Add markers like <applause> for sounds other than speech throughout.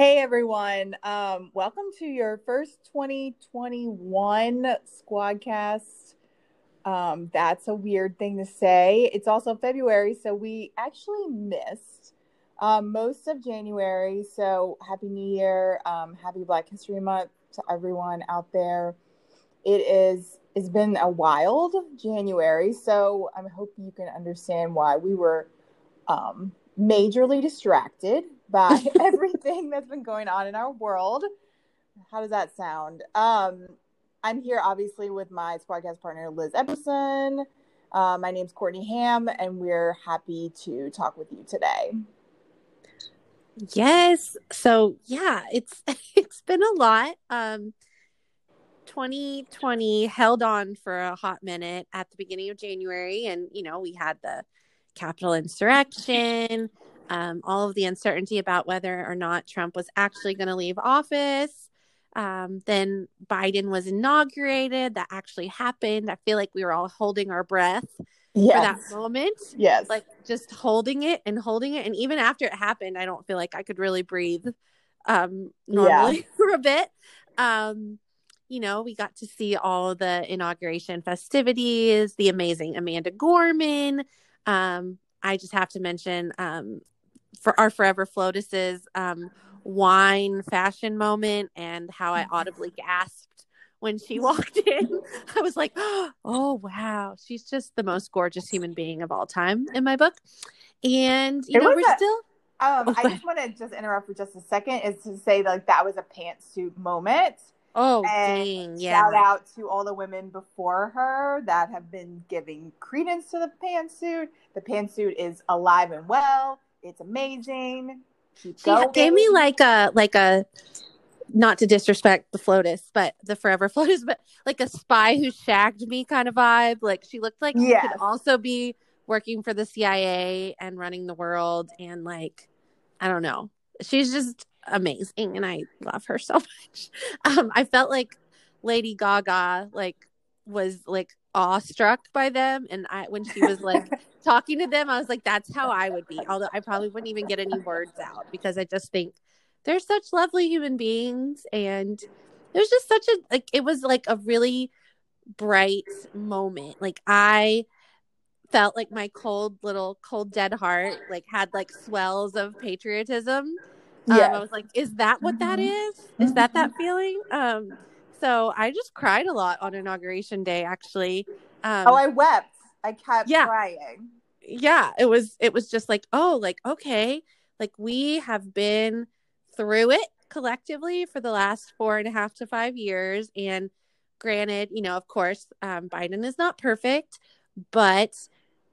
Hey everyone, um, welcome to your first 2021 Squadcast. Um, that's a weird thing to say. It's also February, so we actually missed um, most of January. So happy New Year, um, happy Black History Month to everyone out there. It is it's been a wild January, so I hope you can understand why we were um, majorly distracted by <laughs> <laughs> everything that's been going on in our world. How does that sound? Um, I'm here obviously with my podcast partner Liz Epperson. Uh, my name's Courtney Ham, and we're happy to talk with you today. Yes. So yeah, it's <laughs> it's been a lot. Um 2020 held on for a hot minute at the beginning of January and you know, we had the Capitol insurrection, um, all of the uncertainty about whether or not Trump was actually going to leave office. Um, then Biden was inaugurated. That actually happened. I feel like we were all holding our breath yes. for that moment. Yes. Like just holding it and holding it. And even after it happened, I don't feel like I could really breathe um, normally yeah. <laughs> for a bit. Um, you know, we got to see all the inauguration festivities, the amazing Amanda Gorman. Um, I just have to mention um, for our Forever Flotus's um, wine fashion moment and how I audibly gasped when she <laughs> walked in. I was like, <gasps> oh, wow. She's just the most gorgeous human being of all time in my book. And, you it know, we're a, still. Um, oh, I just want to just interrupt for just a second is to say like that was a pantsuit moment. Oh, and dang, yeah. Shout out to all the women before her that have been giving credence to the pantsuit. The pantsuit is alive and well. It's amazing. Keep she going. gave me like a like a not to disrespect the Flotus, but the Forever Flotus, but like a spy who shagged me kind of vibe. Like she looked like yes. she could also be working for the CIA and running the world and like I don't know. She's just amazing and I love her so <laughs> much. Um I felt like Lady Gaga like was like awestruck by them and I when she was like <laughs> talking to them I was like that's how I would be although I probably wouldn't even get any words out because I just think they're such lovely human beings and it was just such a like it was like a really bright moment. Like I felt like my cold little cold dead heart like had like swells of patriotism. Yeah um, I was like is that what that mm-hmm. is? Is that that feeling? Um so I just cried a lot on inauguration day, actually. Um, oh, I wept. I kept yeah. crying. Yeah, it was. It was just like, oh, like okay, like we have been through it collectively for the last four and a half to five years, and granted, you know, of course, um, Biden is not perfect, but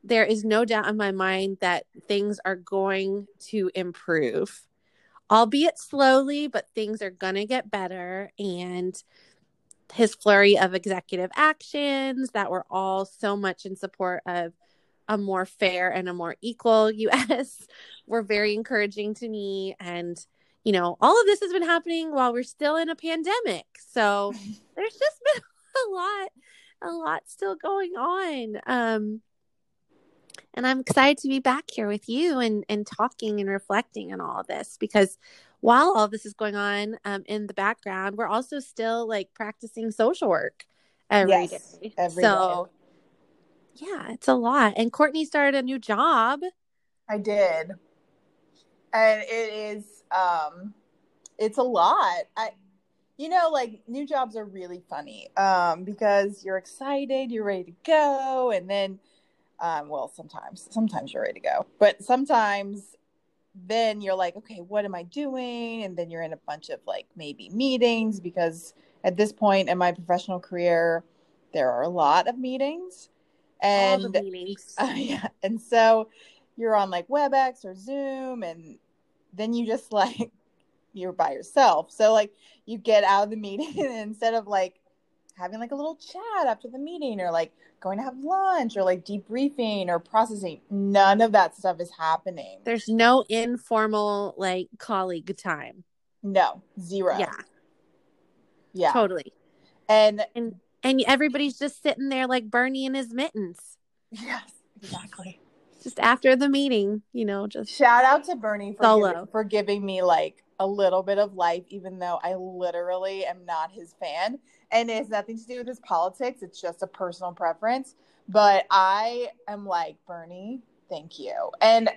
there is no doubt in my mind that things are going to improve albeit slowly, but things are going to get better. And his flurry of executive actions that were all so much in support of a more fair and a more equal <laughs> US were very encouraging to me. And, you know, all of this has been happening while we're still in a pandemic. So <laughs> there's just been a lot, a lot still going on. Um, and I'm excited to be back here with you and, and talking and reflecting on all of this because while all this is going on um, in the background, we're also still like practicing social work every yes, day. Every so, day. yeah, it's a lot. And Courtney started a new job. I did, and it is um, it's a lot. I, you know, like new jobs are really funny um, because you're excited, you're ready to go, and then. Um, well, sometimes, sometimes you're ready to go, but sometimes then you're like, okay, what am I doing? And then you're in a bunch of like maybe meetings because at this point in my professional career, there are a lot of meetings. And meetings. Uh, <laughs> yeah. And so you're on like WebEx or Zoom, and then you just <laughs> like you're by yourself. So like you get out of the meeting <laughs> and instead of like having like a little chat after the meeting or like going to have lunch or like debriefing or processing. None of that stuff is happening. There's no informal like colleague time. No, zero. Yeah. Yeah. Totally. And and and everybody's just sitting there like Bernie in his mittens. Yes, exactly. Just after the meeting, you know, just shout out to Bernie for giving, for giving me like a little bit of life, even though I literally am not his fan. And it has nothing to do with his politics. It's just a personal preference. But I am like, Bernie, thank you. And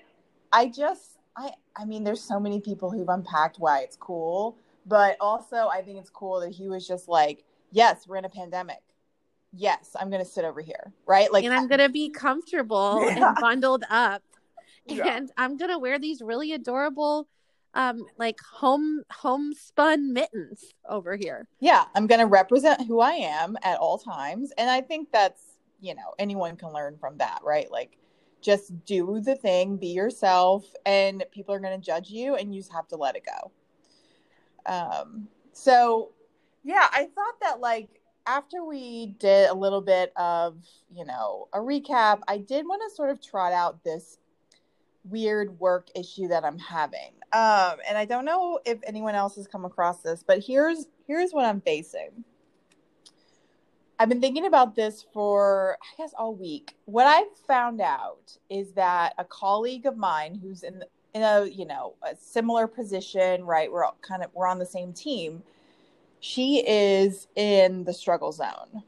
I just, I, I mean, there's so many people who've unpacked why it's cool. But also, I think it's cool that he was just like, yes, we're in a pandemic. Yes, I'm going to sit over here. Right. Like, and I'm going to be comfortable <laughs> yeah. and bundled up. Yeah. And I'm going to wear these really adorable um like home homespun mittens over here. Yeah, I'm going to represent who I am at all times and I think that's, you know, anyone can learn from that, right? Like just do the thing, be yourself and people are going to judge you and you just have to let it go. Um so yeah, I thought that like after we did a little bit of, you know, a recap, I did want to sort of trot out this weird work issue that I'm having. Um, and I don't know if anyone else has come across this, but here's here's what I'm facing. I've been thinking about this for I guess all week. What I've found out is that a colleague of mine who's in in a you know a similar position, right? We're all kind of we're on the same team. She is in the struggle zone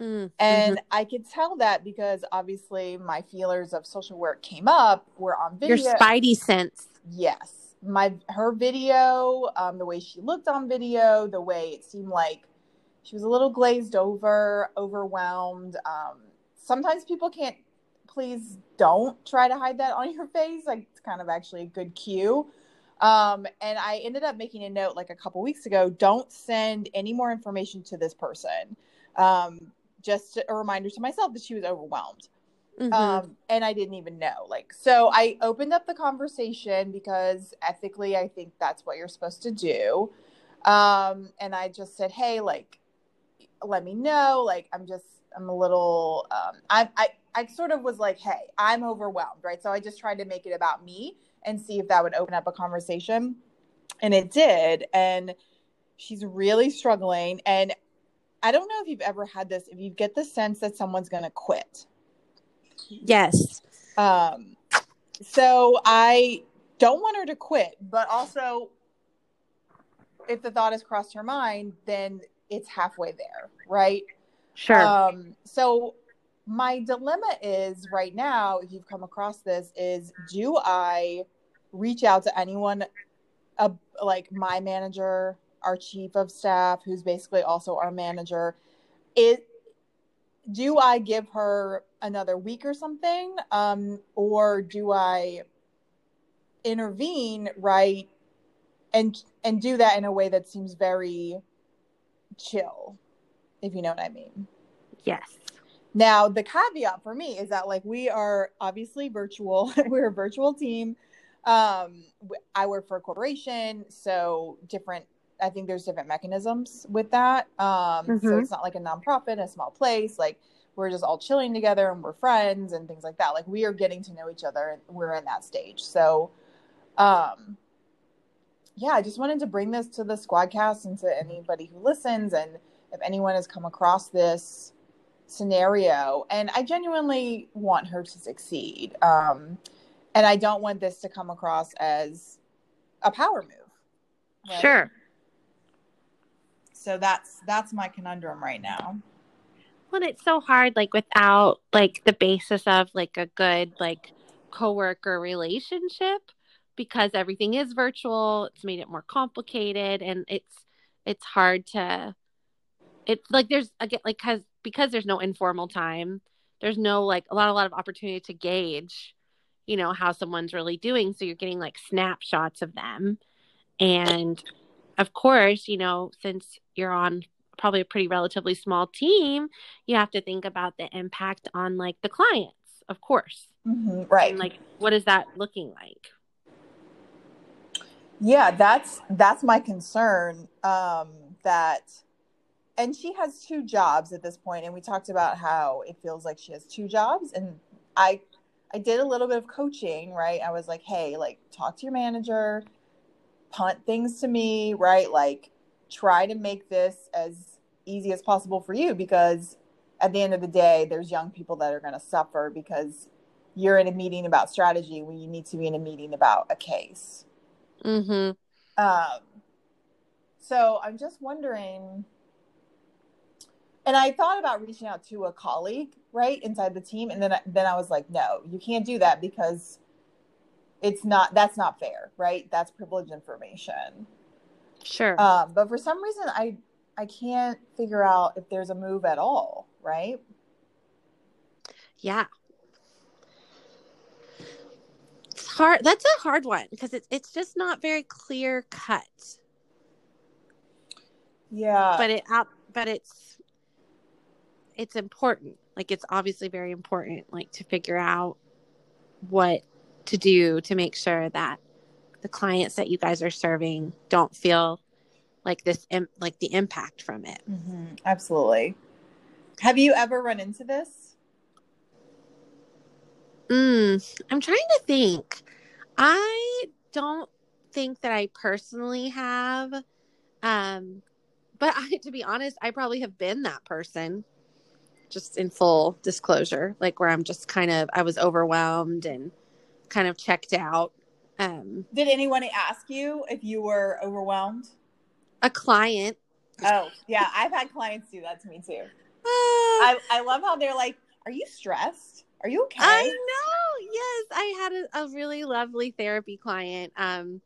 Mm, and mm-hmm. I could tell that because obviously my feelers of social work came up. We're on video. Your spidey sense. Yes. My her video, um, the way she looked on video, the way it seemed like she was a little glazed over, overwhelmed. Um, sometimes people can't please don't try to hide that on your face. Like it's kind of actually a good cue. Um, and I ended up making a note like a couple weeks ago, don't send any more information to this person. Um, just a reminder to myself that she was overwhelmed. Mm-hmm. Um, and I didn't even know. Like, so I opened up the conversation because ethically, I think that's what you're supposed to do. Um, and I just said, Hey, like, let me know. Like, I'm just, I'm a little, um, I, I, I sort of was like, Hey, I'm overwhelmed. Right. So I just tried to make it about me and see if that would open up a conversation. And it did. And she's really struggling. And I don't know if you've ever had this, if you get the sense that someone's going to quit. Yes. Um, so I don't want her to quit, but also if the thought has crossed her mind, then it's halfway there, right? Sure. Um, so my dilemma is right now, if you've come across this, is do I reach out to anyone, uh, like my manager, our chief of staff, who's basically also our manager, it do I give her another week or something? Um, or do I intervene right and and do that in a way that seems very chill, if you know what I mean? Yes. Now the caveat for me is that like we are obviously virtual. <laughs> we're a virtual team. Um, I work for a corporation, so different I think there's different mechanisms with that. Um, mm-hmm. So it's not like a nonprofit, a small place. Like we're just all chilling together and we're friends and things like that. Like we are getting to know each other. And we're in that stage. So, um, yeah, I just wanted to bring this to the squadcast and to anybody who listens, and if anyone has come across this scenario, and I genuinely want her to succeed. Um, and I don't want this to come across as a power move. Right? Sure so that's that's my conundrum right now. Well it's so hard like without like the basis of like a good like coworker relationship because everything is virtual. It's made it more complicated and it's it's hard to it's like there's again like because because there's no informal time there's no like a lot a lot of opportunity to gauge you know how someone's really doing. So you're getting like snapshots of them. And of course, you know, since you're on probably a pretty relatively small team, you have to think about the impact on like the clients, of course. Mm-hmm, right. And, like, what is that looking like? Yeah, that's that's my concern. Um, that, and she has two jobs at this point, and we talked about how it feels like she has two jobs, and I, I did a little bit of coaching, right? I was like, hey, like, talk to your manager punt things to me, right? Like try to make this as easy as possible for you because at the end of the day, there's young people that are going to suffer because you're in a meeting about strategy when you need to be in a meeting about a case. Mm-hmm. Um, so I'm just wondering, and I thought about reaching out to a colleague, right, inside the team, and then I, then I was like, no, you can't do that because it's not that's not fair, right? That's privileged information. Sure. Um, but for some reason, I I can't figure out if there's a move at all, right? Yeah. It's hard. That's a hard one because it's it's just not very clear cut. Yeah. But it up but it's it's important. Like it's obviously very important like to figure out what to do to make sure that the clients that you guys are serving don't feel like this like the impact from it. Mm-hmm. Absolutely. Have you ever run into this? Mm, I'm trying to think. I don't think that I personally have. Um, but I, to be honest, I probably have been that person. Just in full disclosure, like where I'm just kind of I was overwhelmed and kind of checked out. Um, Did anyone ask you if you were overwhelmed? A client. Oh yeah, I've had clients do that to me too. Uh, I I love how they're like, "Are you stressed? Are you okay?" I know. Yes, I had a, a really lovely therapy client. Um,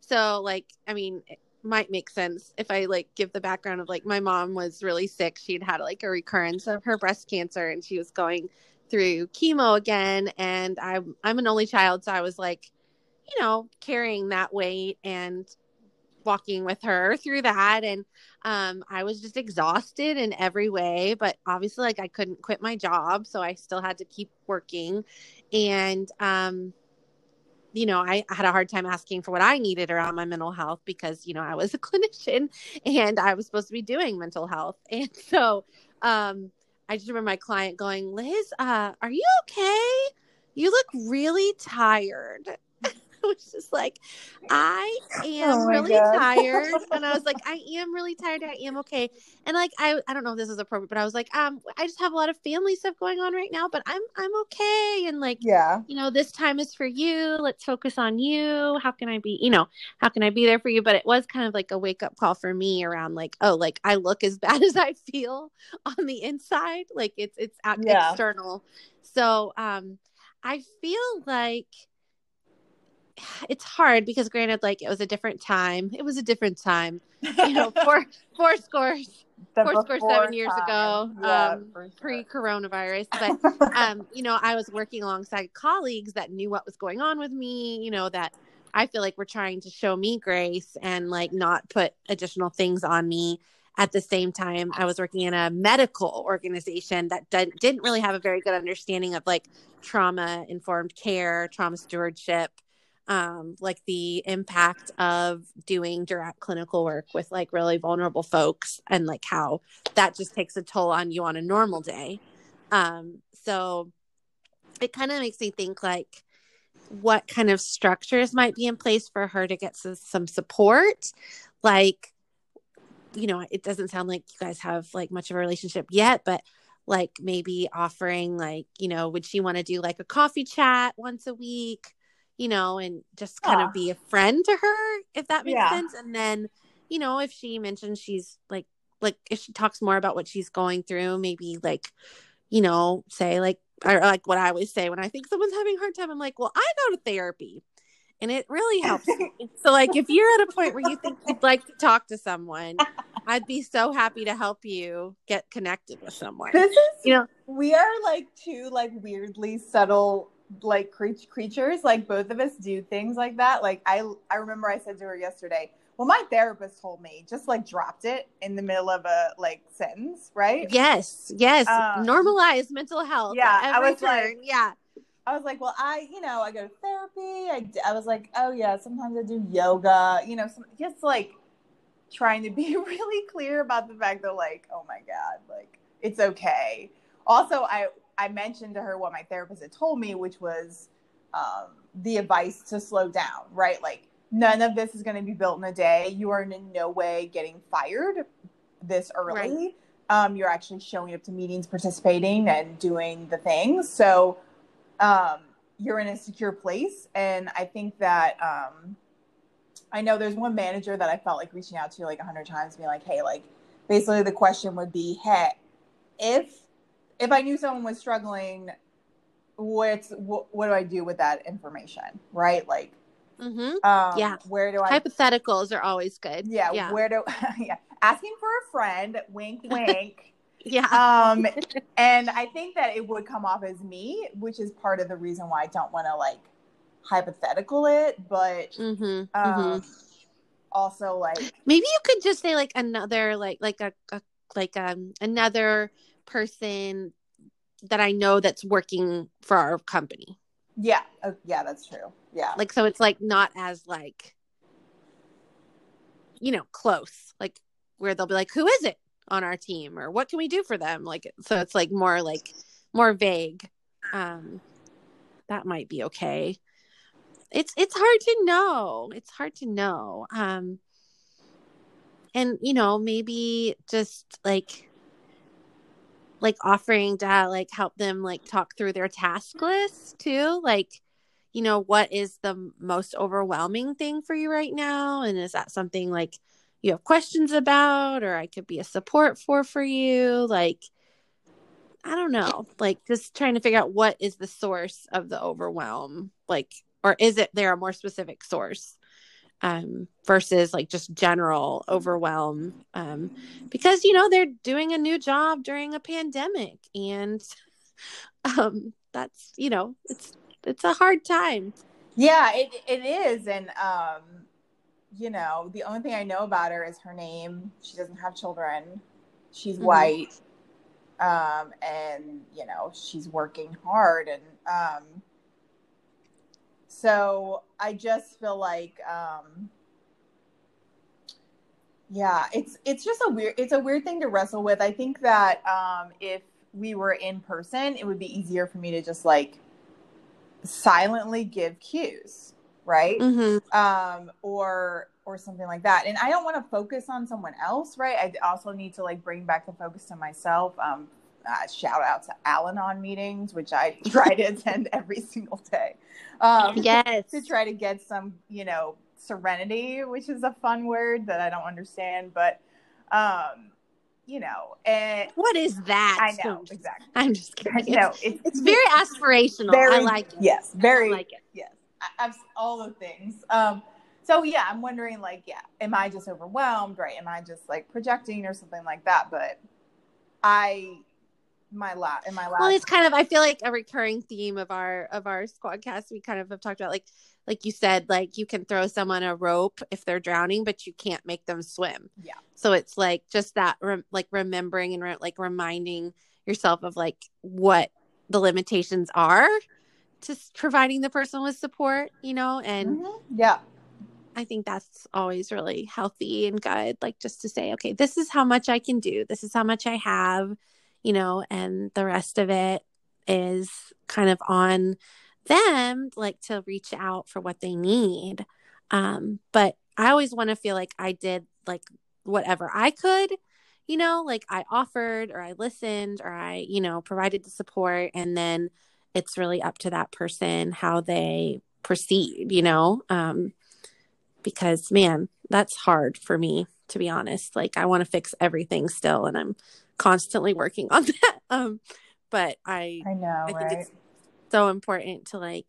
so like, I mean, it might make sense if I like give the background of like my mom was really sick. She'd had like a recurrence of her breast cancer, and she was going through chemo again. And I'm I'm an only child, so I was like, you know, carrying that weight and walking with her through that and um, i was just exhausted in every way but obviously like i couldn't quit my job so i still had to keep working and um, you know I, had a hard time asking for what i needed around my mental health because you know i was a <laughs> clinician and i was supposed to be doing mental health and so um, i just remember my client going liz uh, are you okay? You look really tired <laughs> was just like, I am oh really God. tired. <laughs> and I was like, I am really tired. I am okay. And like, I, I don't know if this is appropriate, but I was like, um, I just have a lot of family stuff going on right now, but I'm, I'm okay. And like, yeah, you know, this time is for you. Let's focus on you. How can I be, you know, how can I be there for you? But it was kind of like a wake up call for me around like, oh, like I look as <laughs> bad as I feel on the inside. Like it's, it's yeah. external. So, um, I feel like it's hard because granted like it was a different time it was a different time you know <laughs> four four scores the four scores seven years time. ago yeah, um, sure. pre-coronavirus <laughs> but um you know i was working alongside colleagues that knew what was going on with me you know that i feel like were trying to show me grace and like not put additional things on me at the same time i was working in a medical organization that didn't really have a very good understanding of like trauma informed care trauma stewardship um, like the impact of doing direct clinical work with like really vulnerable folks and like how that just takes a toll on you on a normal day. Um, so it kind of makes me think like what kind of structures might be in place for her to get some, some support. Like, you know, it doesn't sound like you guys have like much of a relationship yet, but like maybe offering like, you know, would she want to do like a coffee chat once a week? You know, and just kind of be ah. a friend to her, if that makes yeah. sense. And then, you know, if she mentions she's like, like if she talks more about what she's going through, maybe like, you know, say like, or like what I always say when I think someone's having a hard time, I'm like, well, I go to therapy and it really helps. <laughs> so, like, if you're at a point where you think you'd like to talk to someone, I'd be so happy to help you get connected with someone. This is, you know, we are like two like weirdly subtle like creatures like both of us do things like that like i i remember i said to her yesterday well my therapist told me just like dropped it in the middle of a like sentence right yes yes um, normalize mental health yeah i was turn. like yeah I was like, well, I, you know, I go to therapy. I, I was like, oh yeah, sometimes I do yoga. You know, some, just like trying to be <laughs> really clear about the fact that, like, oh my god, like it's okay. Also, I I mentioned to her what my therapist had told me, which was um, the advice to slow down, right? Like, none of this is going to be built in a day. You are in no way getting fired this early. Right. Um, you're actually showing up to meetings, participating, and doing the things. So um, you're in a secure place. And I think that um, I know there's one manager that I felt like reaching out to like a hundred times, being like, "Hey, like, basically the question would be, hey, if if I knew someone was struggling, what's what, what do I do with that information, right? Like, Mm-hmm. um, Yeah. where do I Hypotheticals are always good. yeah, Yeah. where do <laughs> yeah asking for a friend wink <laughs> wink Yeah. um <laughs> and i think that it would come off as me which is part of the reason why i don't want to like hypothetical it but mm-hmm. um also like Maybe you could just say like another like like a, a like um another person that I know that's working for our company. yeah uh, yeah that's true yeah Like so it's like not as like you know, close. Like where they'll be like, Who is it on our team? Or what can we do for them? Like so it's like more like more vague. Um that might be okay. It's it's hard to know. It's hard to know. Um and you know, maybe just like like offering to like help them like talk through their task list too like you know what is the most overwhelming thing for you right now? And is that something like you have questions about or i could be a support for for you? Like i don't know like just trying to figure out what is the source of the overwhelm like or is it there a more specific source um versus like just general overwhelm um because you know they're doing a new job during a pandemic and <laughs> um that's you know it's it's a hard time. Yeah it, it is. And um you know the only thing i know about her is her name. She doesn't have children. She's Mhm. white. Um and you know she's working hard. And um so i just feel like um yeah it's it's just a weird it's a weird thing to wrestle with. I think that um if we were in person it would be easier for me to just like silently give cues right? Mm-hmm. um or or something like that. And i don't want to focus on someone else right? I also need to like bring back the focus to myself um uh, shout out to al-anon meetings which i <laughs> try to attend every single day um yes. to try to get some you know serenity which is a fun word that i don't understand but um you know and what is that? I know I'm just, exactly. I'm just kidding. Know it's, it's, it's very aspirational. Very i like it. yes very I like it. yes I, I've all the things. Um so yeah i'm wondering like yeah am i just overwhelmed right? Am i just like projecting or something like that? But i my last in my last well it's kind of i feel like a recurring theme of our of our squadcast we kind of have talked about like like you said like you can throw someone a rope if they're drowning but you can't make them swim Yeah. so it's like just that rem- like remembering and re- like reminding yourself of like what the limitations are to providing the person with support you know and Mhm. yeah I think that's always really healthy and good. Like just to say, okay, this is how much I can do. This is how much I have, you know, and the rest of it is kind of on them, like to reach out for what they need. Um, but I always want to feel like I did like whatever I could, you know, like I offered or I listened or I, you know, provided the support. And then it's really up to that person how they proceed, you know? Um, because man, that's hard for me to be honest. Like I want to fix everything still and I'm constantly working on <laughs> that. Um but I i know I think right it's so important to like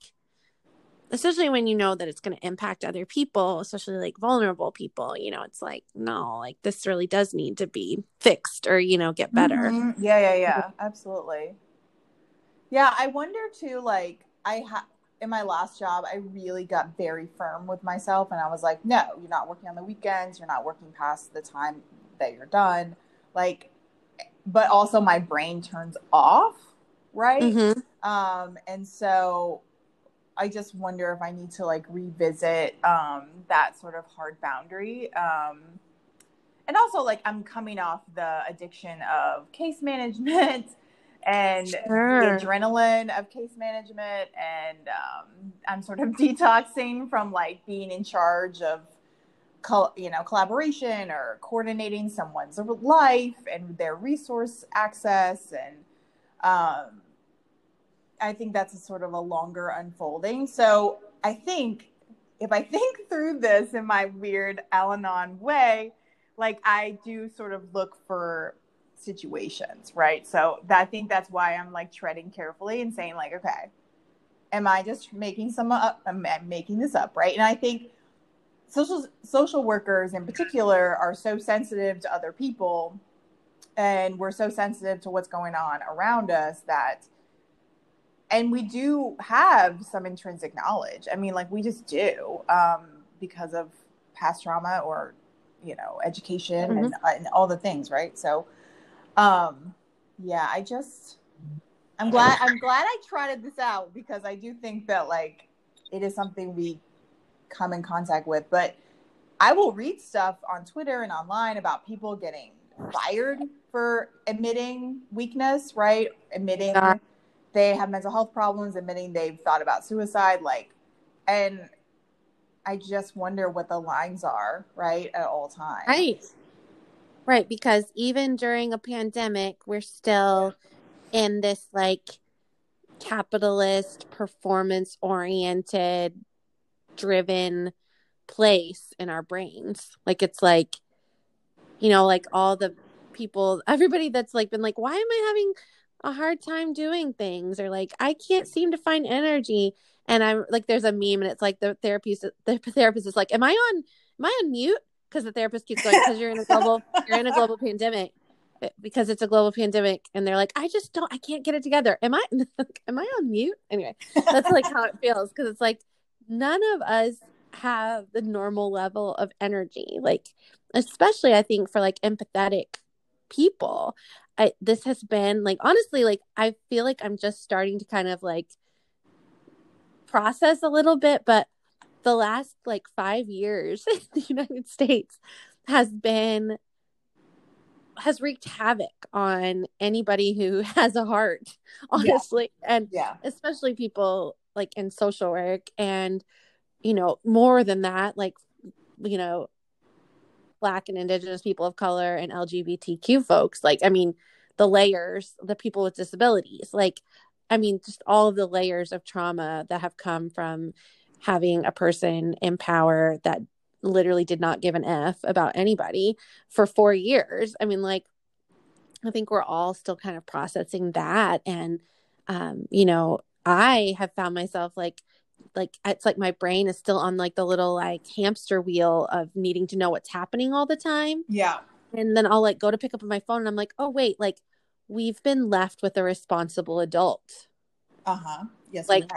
especially when you know that it's going to impact other people, especially like vulnerable people, you know, it's like no, like this really does need to be fixed or you know, get better. Mhm. yeah yeah yeah absolutely yeah i wonder too like i ha in my last job i really got very firm with myself and i was like no you're not working on the weekends you're not working past the time that you're done like but also my brain turns off right Mhm. um and so i just wonder if i need to like revisit um that sort of hard boundary um and also like i'm coming off the addiction of case management <laughs> and Sure. the adrenaline of case management and um, i'm sort of <laughs> detoxing from like being in charge of col- you know collaboration or coordinating someone's life and their resource access and um, i think that's a sort of a longer unfolding so i think if I think through this in my weird Al-Anon way, like I do sort of look for situations, right? So I think that's why I'm like treading carefully and saying like, okay, am I just making some up? I'm making this up, right? And I think social social workers in particular are so sensitive to other people, and we're so sensitive to what's going on around us that. And we do have some intrinsic knowledge. I mean, like we just do um, because of past trauma or you know education mm-hmm. and, and all the things right so um yeah i just i'm glad i'm glad i tried this out because i do think that like it is something we come in contact with but i will read stuff on twitter and online about people getting fired for admitting weakness right admitting they have mental health problems admitting they've thought about suicide like and I just wonder what the lines are, right, at all times. Right. Right. Because even during a pandemic, we're still in this like capitalist, performance oriented, driven place in our brains. Like it's like, you know, like all the people, everybody that's like been like, why am I having a hard time doing things? Or like, I can't seem to find energy and I'm like, there's a meme, and it's like the therapist, <laughs> the therapist is like, "Am I on? Am I on mute?" Because the therapist keeps going, "Because you're in a global, you're in a global pandemic." Because it's a global pandemic, and they're like, "I just don't, I can't get it together." Am I, <laughs> am I on mute? Anyway, that's like how it feels because it's like none of us have the normal level of energy. Like, especially I think for like empathetic people, I, this has been like honestly, like I feel like I'm just starting to kind of like process a little bit, but the last like five years <laughs> in the United States has been has wreaked havoc on anybody who <laughs> has a heart, honestly. Yeah. And yeah. especially people like in social work and you know, more than that, like you know, black and indigenous people of color and LGBTQ folks. Like, I mean, the layers, the people with disabilities. Like I mean, just all of the layers of trauma that have come from having a person in power that literally did not give an F about anybody for four years. I mean, like, I think we're all still kind of processing that. And, um, you know, I have found myself like, like it's like my brain is still on like the little like hamster wheel of needing to know what's happening all the time. Yeah. And then I'll like go to pick up my phone and I'm like, oh wait, like we've been left with a responsible adult. Uh huh. Yes, like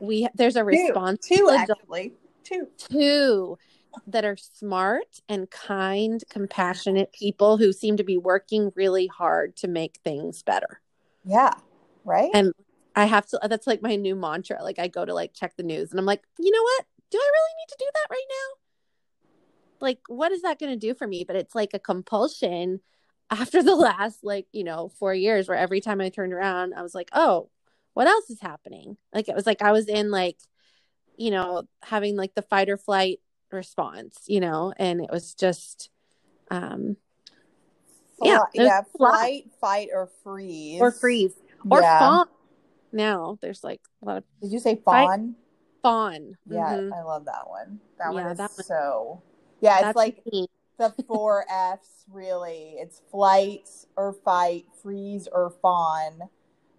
we, we there's a response two, two actually two two that are smart and kind, compassionate people who seem to be working really hard to make things better. Yeah. Right. And I have to that's like my new mantra. Like I go to like check the news and I'm like, you know what? Do I really need to do that right now? Like, what is that going to do for me? But it's like a compulsion after the <laughs> last like you know four years where every time i turned around i was like oh what else is happening like it was like i was in like you know having like the fight or flight response you know and it was just um yeah yeah flight fight or freeze or freeze or yeah. fawn now there's like a lot of did you say fawn fawn yeah mm-hmm. i love that one that yeah, one is that one, so yeah it's like me the <laughs> four F's really. It's flight or fight, freeze or fawn.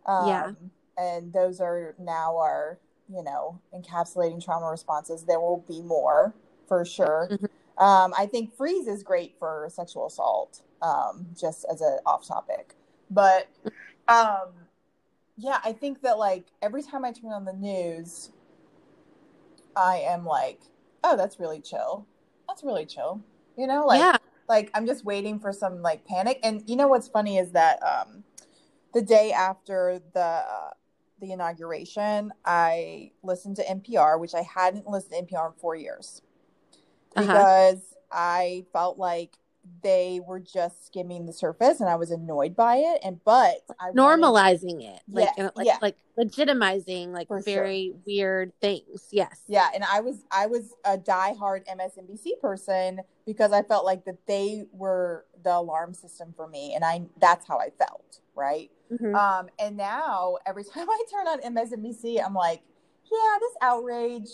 Um, yeah. And those are now our, you know, encapsulating trauma responses. There will be more for sure. Mm-hmm. Um, I think freeze is great for sexual assault, um, just as an off topic. But um, yeah, I think that like every time I turn on the news, I am like, oh, that's really chill. That's really chill you know like yeah. like i'm just waiting for some like panic and you know what's funny is that um the day after the uh, the inauguration i listened to npr which i hadn't listened to npr in four years uh-huh. because uh-huh. i felt like they were just skimming the surface and I was annoyed by it. And but I normalizing wanted, it, like, yeah, like, yeah. like legitimizing like For very sure. weird things. Yes. Yeah. And I was, I was a diehard MSNBC person because I felt like that they were the alarm system for me. And I, that's how I felt. Right. Mm-hmm. Um, and now every <laughs> time I turn on MSNBC, I'm like, yeah, this outrage,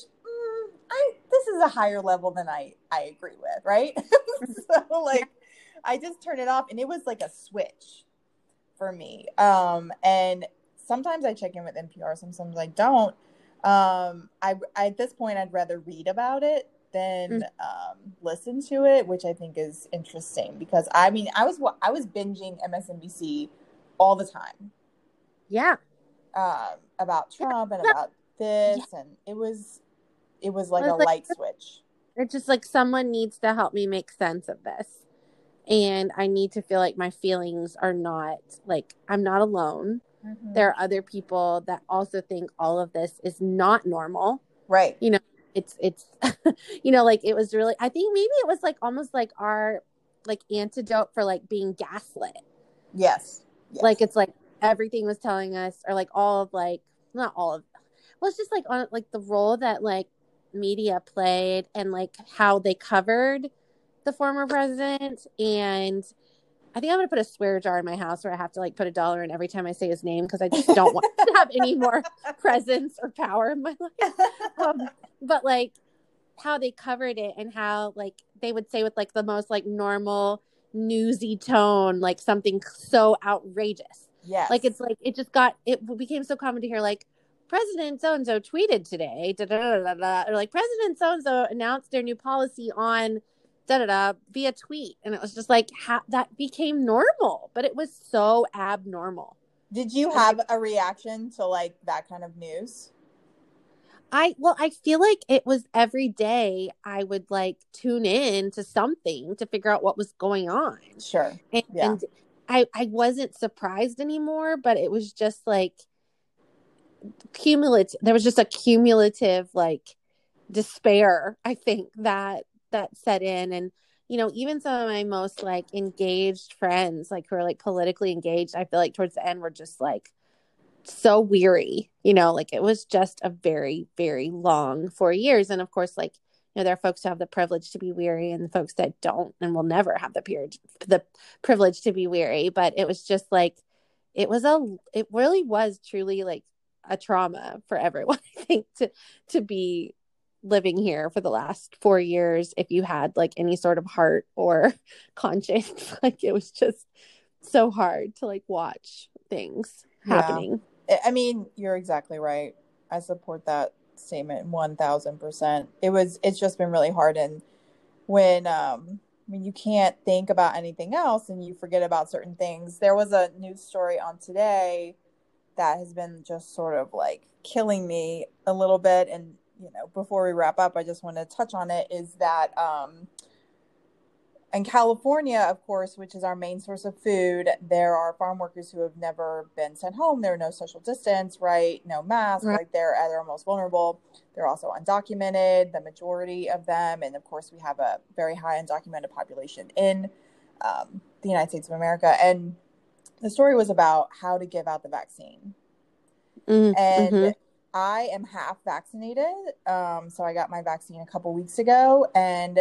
I this is a higher level than I I agree with, right? <laughs> so like I just turned it off and it was like a switch for me. Um and sometimes I check in with NPR, sometimes I don't. Um I, I at this point I'd rather read about it than mm. um, listen to it, which I think is interesting because I mean I was I was binging MSNBC all the time. Yeah. Um, about Trump and about this, yeah. and it was it was like it was a like, light switch. It's just like someone needs to help me make sense of this, and I need to feel like my feelings are not like I'm not alone. Mm-hmm. There are other people that also think all of this is not normal. Right. You know, it's it's <laughs> you know like it was really i think maybe it was like almost like our like antidote for like being gaslit yes, yes. like it's like everything was telling us or like all of like not all of well it's just like on like the role that like media played and like how they covered the former president and I think I'm gonna put a swear jar in my house where I have to like put a dollar in every time I say his name because I just don't want to have any more <laughs> presence or power in my life. Um, <laughs> but like how they covered it and how like they would say with like the most like normal newsy tone, like something so outrageous. Yeah. Like it's like it just got it became so common to hear like President so and so tweeted today, da, da, da, or like President so and so announced their new policy on da da da via tweet. And it was just like ha- that became normal but it was so abnormal. Did you have a reaction to like that kind of news? I well i feel like it was every day i would like tune in to something to figure out what was going on. Sure. And, yeah. and i i wasn't surprised anymore but it was just like cumulative there was just a cumulative like despair i think that that set in. And you know even some of my most like engaged friends like who are like politically engaged i feel like towards the end were just like so weary you know like it was just a very very long four years. And of course like you know there are folks who have the privilege to be weary and folks that don't and will never have the period the privilege to be weary. But it was just like it was a it really was truly like a trauma for everyone <laughs> i think to to be living here for the last four years if you had like any sort of heart or <laughs> conscience <laughs> like it was just so hard to like watch things happening yeah. i mean you're exactly right i support that statement 1000% it was it's just been really hard and when um mean, you can't think about anything else and you forget about certain things. There was a news story on today that has been just sort of like killing me a little bit. And you know, before we wrap up, I just want to touch on it is that um, in California, of course, which is our main source of food, there are farm workers who have never been sent home. There are no social distance, right? No mask. Right. Like they're they're most vulnerable. They're also undocumented, the majority of them, and of course, we have a very high undocumented population in um, the United States of America. And the story was about how to give out the vaccine. Mm-hmm. And mm-hmm. I am half vaccinated. Um, so I got my vaccine a couple weeks ago, and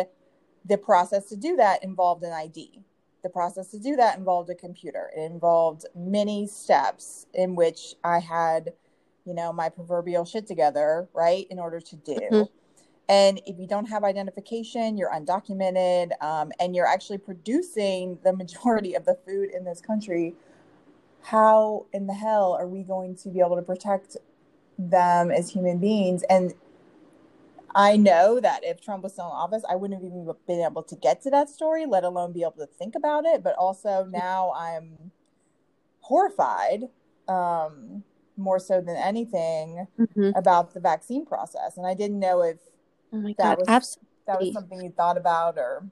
the process to do that involved an ID. The process to do that involved a computer. It involved many steps in which I had, you know, my proverbial shit together, right, in order to do. Mm-hmm. And if you don't have identification, you're undocumented, um, and you're actually producing the majority of the food in this country. How in the hell are we going to be able to protect them as human beings. And I know that if Trump was still in office, I wouldn't have even been able to get to that story, let alone be able to think about it. But also now I'm horrified, um, more so than anything, mm-hmm. about the vaccine process. And I didn't know if oh that God, was absolutely. that was something you thought about or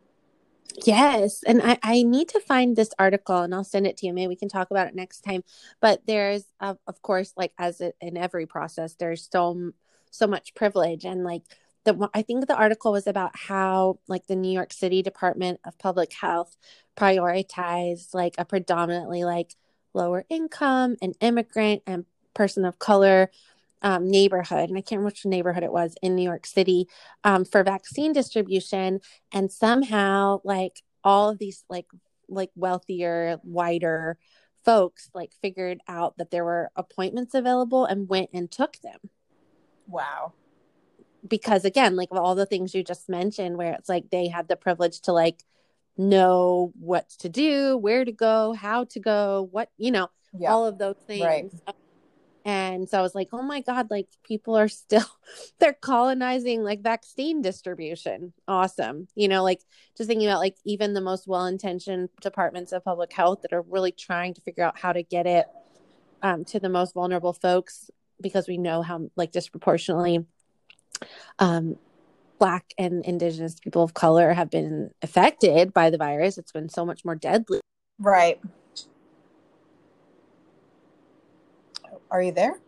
Yes. And I, I need to find this article and I'll send it to you. Maybe we can talk about it next time. But there's, uh, of course, like as in every process, there's so, so much privilege. And like the, I think the article was about how like the New York City Department of Public Health prioritized like a predominantly like lower income and immigrant and person of color um, neighborhood, and I can't remember which neighborhood it was in New York City, um, for vaccine distribution, and somehow like all of these like like wealthier, whiter folks like figured out that there were appointments available and went and took them. Wow. because again, like all the things you just mentioned, where it's like they had the privilege to like know what to do, where to go, how to go, what, you know, yeah. all of those things. Right. And so I was like, oh my God, like people are still, <laughs> they're colonizing like vaccine distribution. Awesome. You know, like just thinking about like even the most well intentioned departments of public health that are really trying to figure out how to get it um, to the most vulnerable folks because we know how like disproportionately um, black and indigenous people of color have been affected by the virus it's been so much more deadly right are you there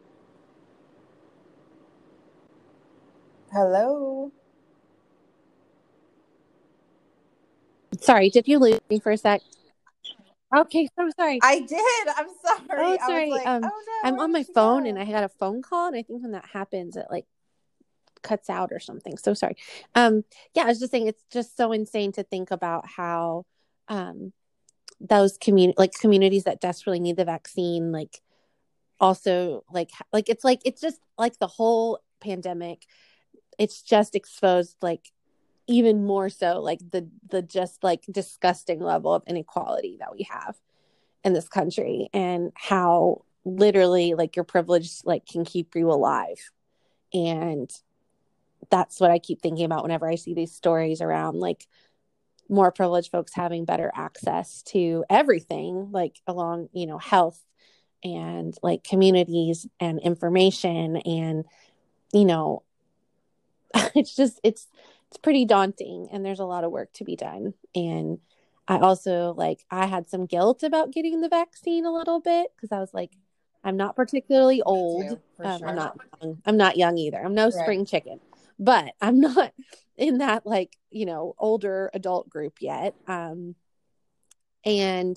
hello sorry did you lose me for a sec okay so sorry i did i'm sorry oh sorry like, um, oh, no, i'm on my phone go? and i had a phone call and i think when that happens it like cuts out or something. So sorry. Um, yeah, I was just saying it's just so insane to think about how um, those community like communities that desperately need the vaccine, like also like like it's like it's just like the whole pandemic. It's just exposed like even more so like the the just like disgusting level of inequality that we have in this country and how literally like your privilege like can keep you alive and that's what I keep thinking about whenever I see these stories around like more privileged folks having better access to everything, like along, you know, health and like communities and information and you know <laughs> it's just it's it's pretty daunting and there's a lot of work to be done and i also like i had some guilt about getting the vaccine a little bit because i was like i'm not particularly old too, um, sure. i'm not young. i'm not young either i'm no right. spring chicken but I'm not <laughs> in that like, you know, older adult group yet. Um, and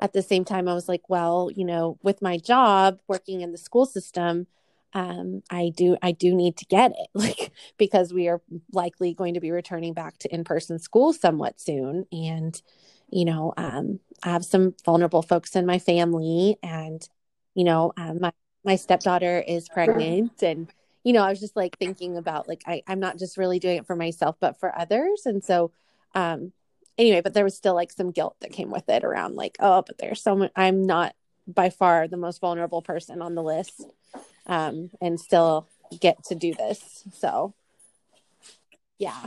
at the same time, I was like, well, you know, with my job working in the school system, um, I do I do need to get it, <laughs> like because we are likely going to be returning back to in person school somewhat soon, and you know, um, I have some vulnerable folks in my family, and you know, um, my my stepdaughter is pregnant, and you know, I was just like thinking about like I, I'm not just really doing it for myself, but for others. And so um anyway, but there was still like some guilt that came with it around like, oh, but there's so much I'm not by far the most vulnerable person on the list. Um, and still get to do this. So yeah.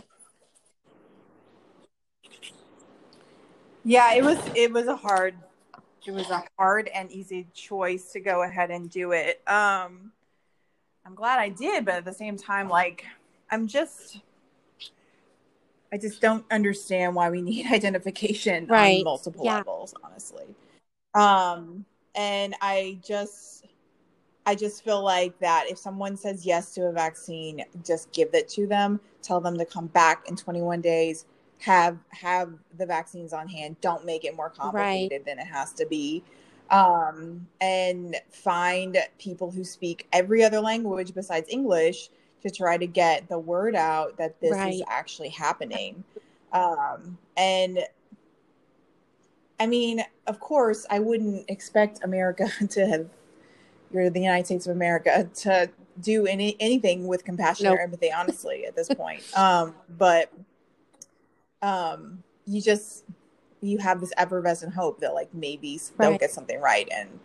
Yeah, it was it was a hard it was a hard and easy choice to go ahead and do it. Um I'm glad I did, but at the same time, like, I'm just, I just don't understand why we need <laughs> identification right. on multiple yeah. levels, honestly. Um, and I just, I just feel like that if someone says yes to a vaccine, just give it to them. Tell them to come back in 21 days. Have have the vaccines on hand. Don't make it more complicated right. than it has to be um, and find people who speak every other language besides English to try to get the word out that this right. is actually happening. Um, and I mean, of course, I wouldn't expect America <laughs> to have, you're the United States of America, to do any anything with compassion nope. or empathy, honestly, at this <laughs> point. Um, but um, you just you have this effervescent hope that like maybe right. they'll get something right and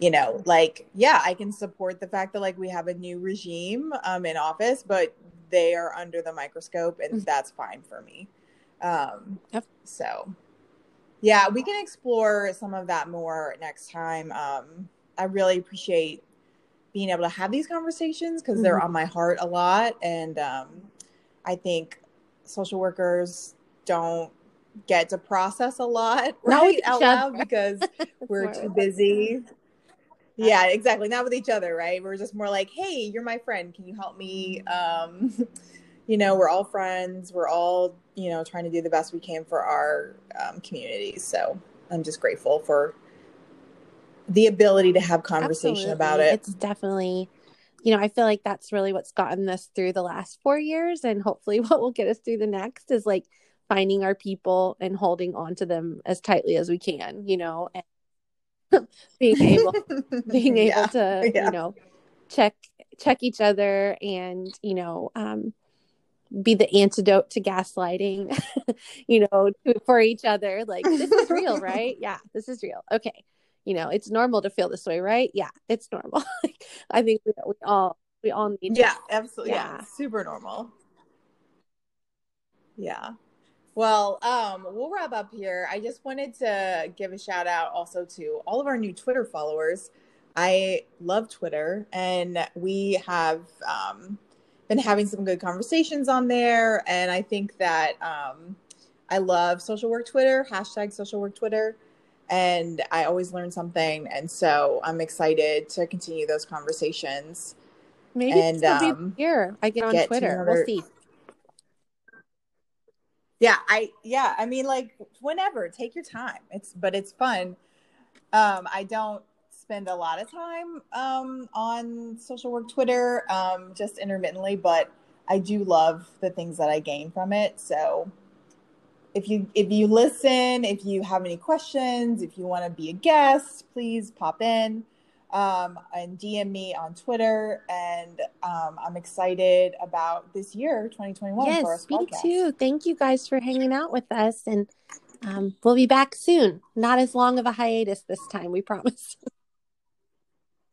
you know like yeah i can support the fact that like we have a new regime um in office but they are under the microscope and mm-hmm. that's fine for me um yep. so yeah we can explore some of that more next time um i really appreciate being able to have these conversations because mm-hmm. they're on my heart a lot and um i think social workers don't get to process a lot <laughs> right out loud because <laughs> we're too busy. Yeah, exactly. Not with each other, right? We're just more like, "Hey, you're my friend. Can you help me?" Um, <laughs> you know, we're all friends. We're all, you know, trying to do the best we can for our um, communities. So I'm just grateful for the ability to have conversation Absolutely. about it. It's definitely, you know, I feel like that's really what's gotten us through the last four years, and hopefully, <laughs> what will get us through the next is like finding our people and holding on to them as tightly as we can, you know, and <laughs> being able <laughs> being able yeah, to, yeah. you know, check check each other and, you know, um be the antidote to gaslighting, <laughs> you know, for each other. Like, this is real, right? Yeah, this is real. Okay. You know, it's normal to feel this way, right? Yeah, it's normal. I think we, we all we all need. Yeah, absolutely. Yeah. yeah, super normal. Yeah. Well, um, we'll wrap up here. I just wanted to give a shout out also to all of our new Twitter followers. I love Twitter, and we have um, been having some good conversations on there. And I think that um, I love social work Twitter, hashtag social work Twitter. And I always learn something. And so I'm excited to continue those conversations. Maybe and, um, here I get on Twitter. Another... We'll see. Yeah, I yeah, I mean like whenever, take your time. It's but it's fun. Um, I don't spend a lot of time um, on social work Twitter, um, just intermittently, but I do love the things that I gain from it. So if you if you listen, if you have any questions, if you want to be a guest, please pop in um, and DM me on Twitter. And um, I'm excited about this year, 2021. Yes, me podcast. too. Thank you guys for hanging out with us, and um, we'll be back soon. Not as long of a hiatus this time, we promise. <laughs>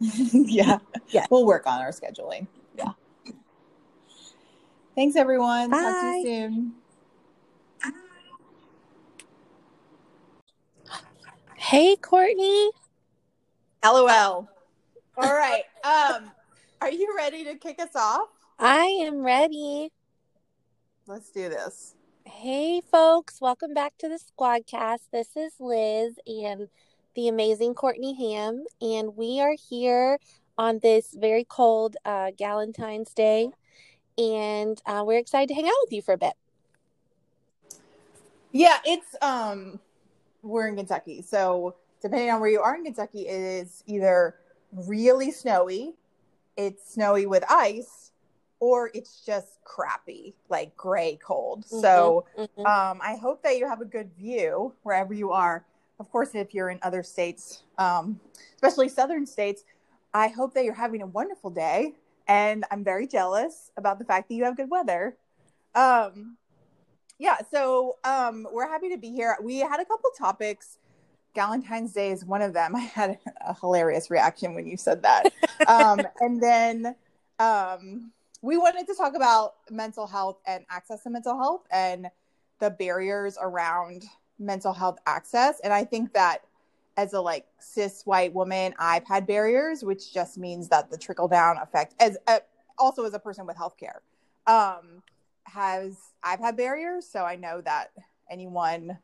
<laughs> yeah. Yeah. We'll work on our scheduling. Yeah. Thanks, everyone. Bye. Talk to you soon. Hey, Courtney. LOL. All right. Um, are you ready to kick us off? I am ready. Let's do this. Hey, folks. Welcome back to the Squadcast. This is Liz, and the amazing Courtney Ham, and we are here on this very cold uh, Galentine's Day, and uh, we're excited to hang out with you for a bit. Yeah, it's um, we're in Kentucky, so depending on where you are in Kentucky, it is either really snowy, it's snowy with ice, or it's just crappy, like gray cold. Mm-hmm, so mm-hmm. Um, I hope that you have a good view wherever you are of course, if you're in other states, um, especially southern states, I hope that you're having a wonderful day. And I'm very jealous about the fact that you have good weather. Um, yeah, so um, we're happy to be here. We had a couple topics. Valentine's Day is one of them. <laughs> I had a hilarious reaction when you said that. um, <laughs> and then um, we wanted to talk about mental health and access to mental health and the barriers around mental health access. And I think that as a like cis white woman, I've had barriers, which just means that the trickle down effect, as a, also as a person with healthcare, um, has I've had barriers. So I know that anyone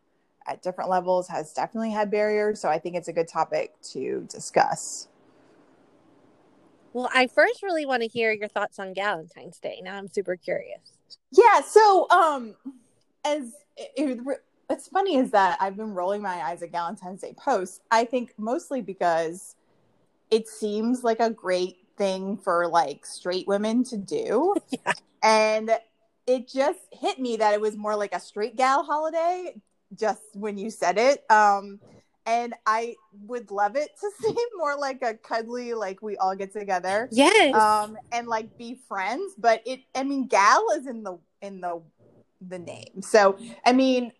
at different levels has definitely had barriers. So I think it's a good topic to discuss. Well, I first really want to hear your thoughts on Valentine's Day. Now I'm super curious. Yeah. So, um, as it, what's funny is that I've been rolling my eyes at Valentine's Day posts. I think mostly because it seems like a great thing for like straight women to do. <laughs> Yeah. And it just hit me that it was more like a straight gal holiday just when you said it. Um and I would love it to <laughs> seem more like a cuddly, like we all get together, yes, um, and like be friends. But it, I mean, gal is in the in the the name. So, I mean,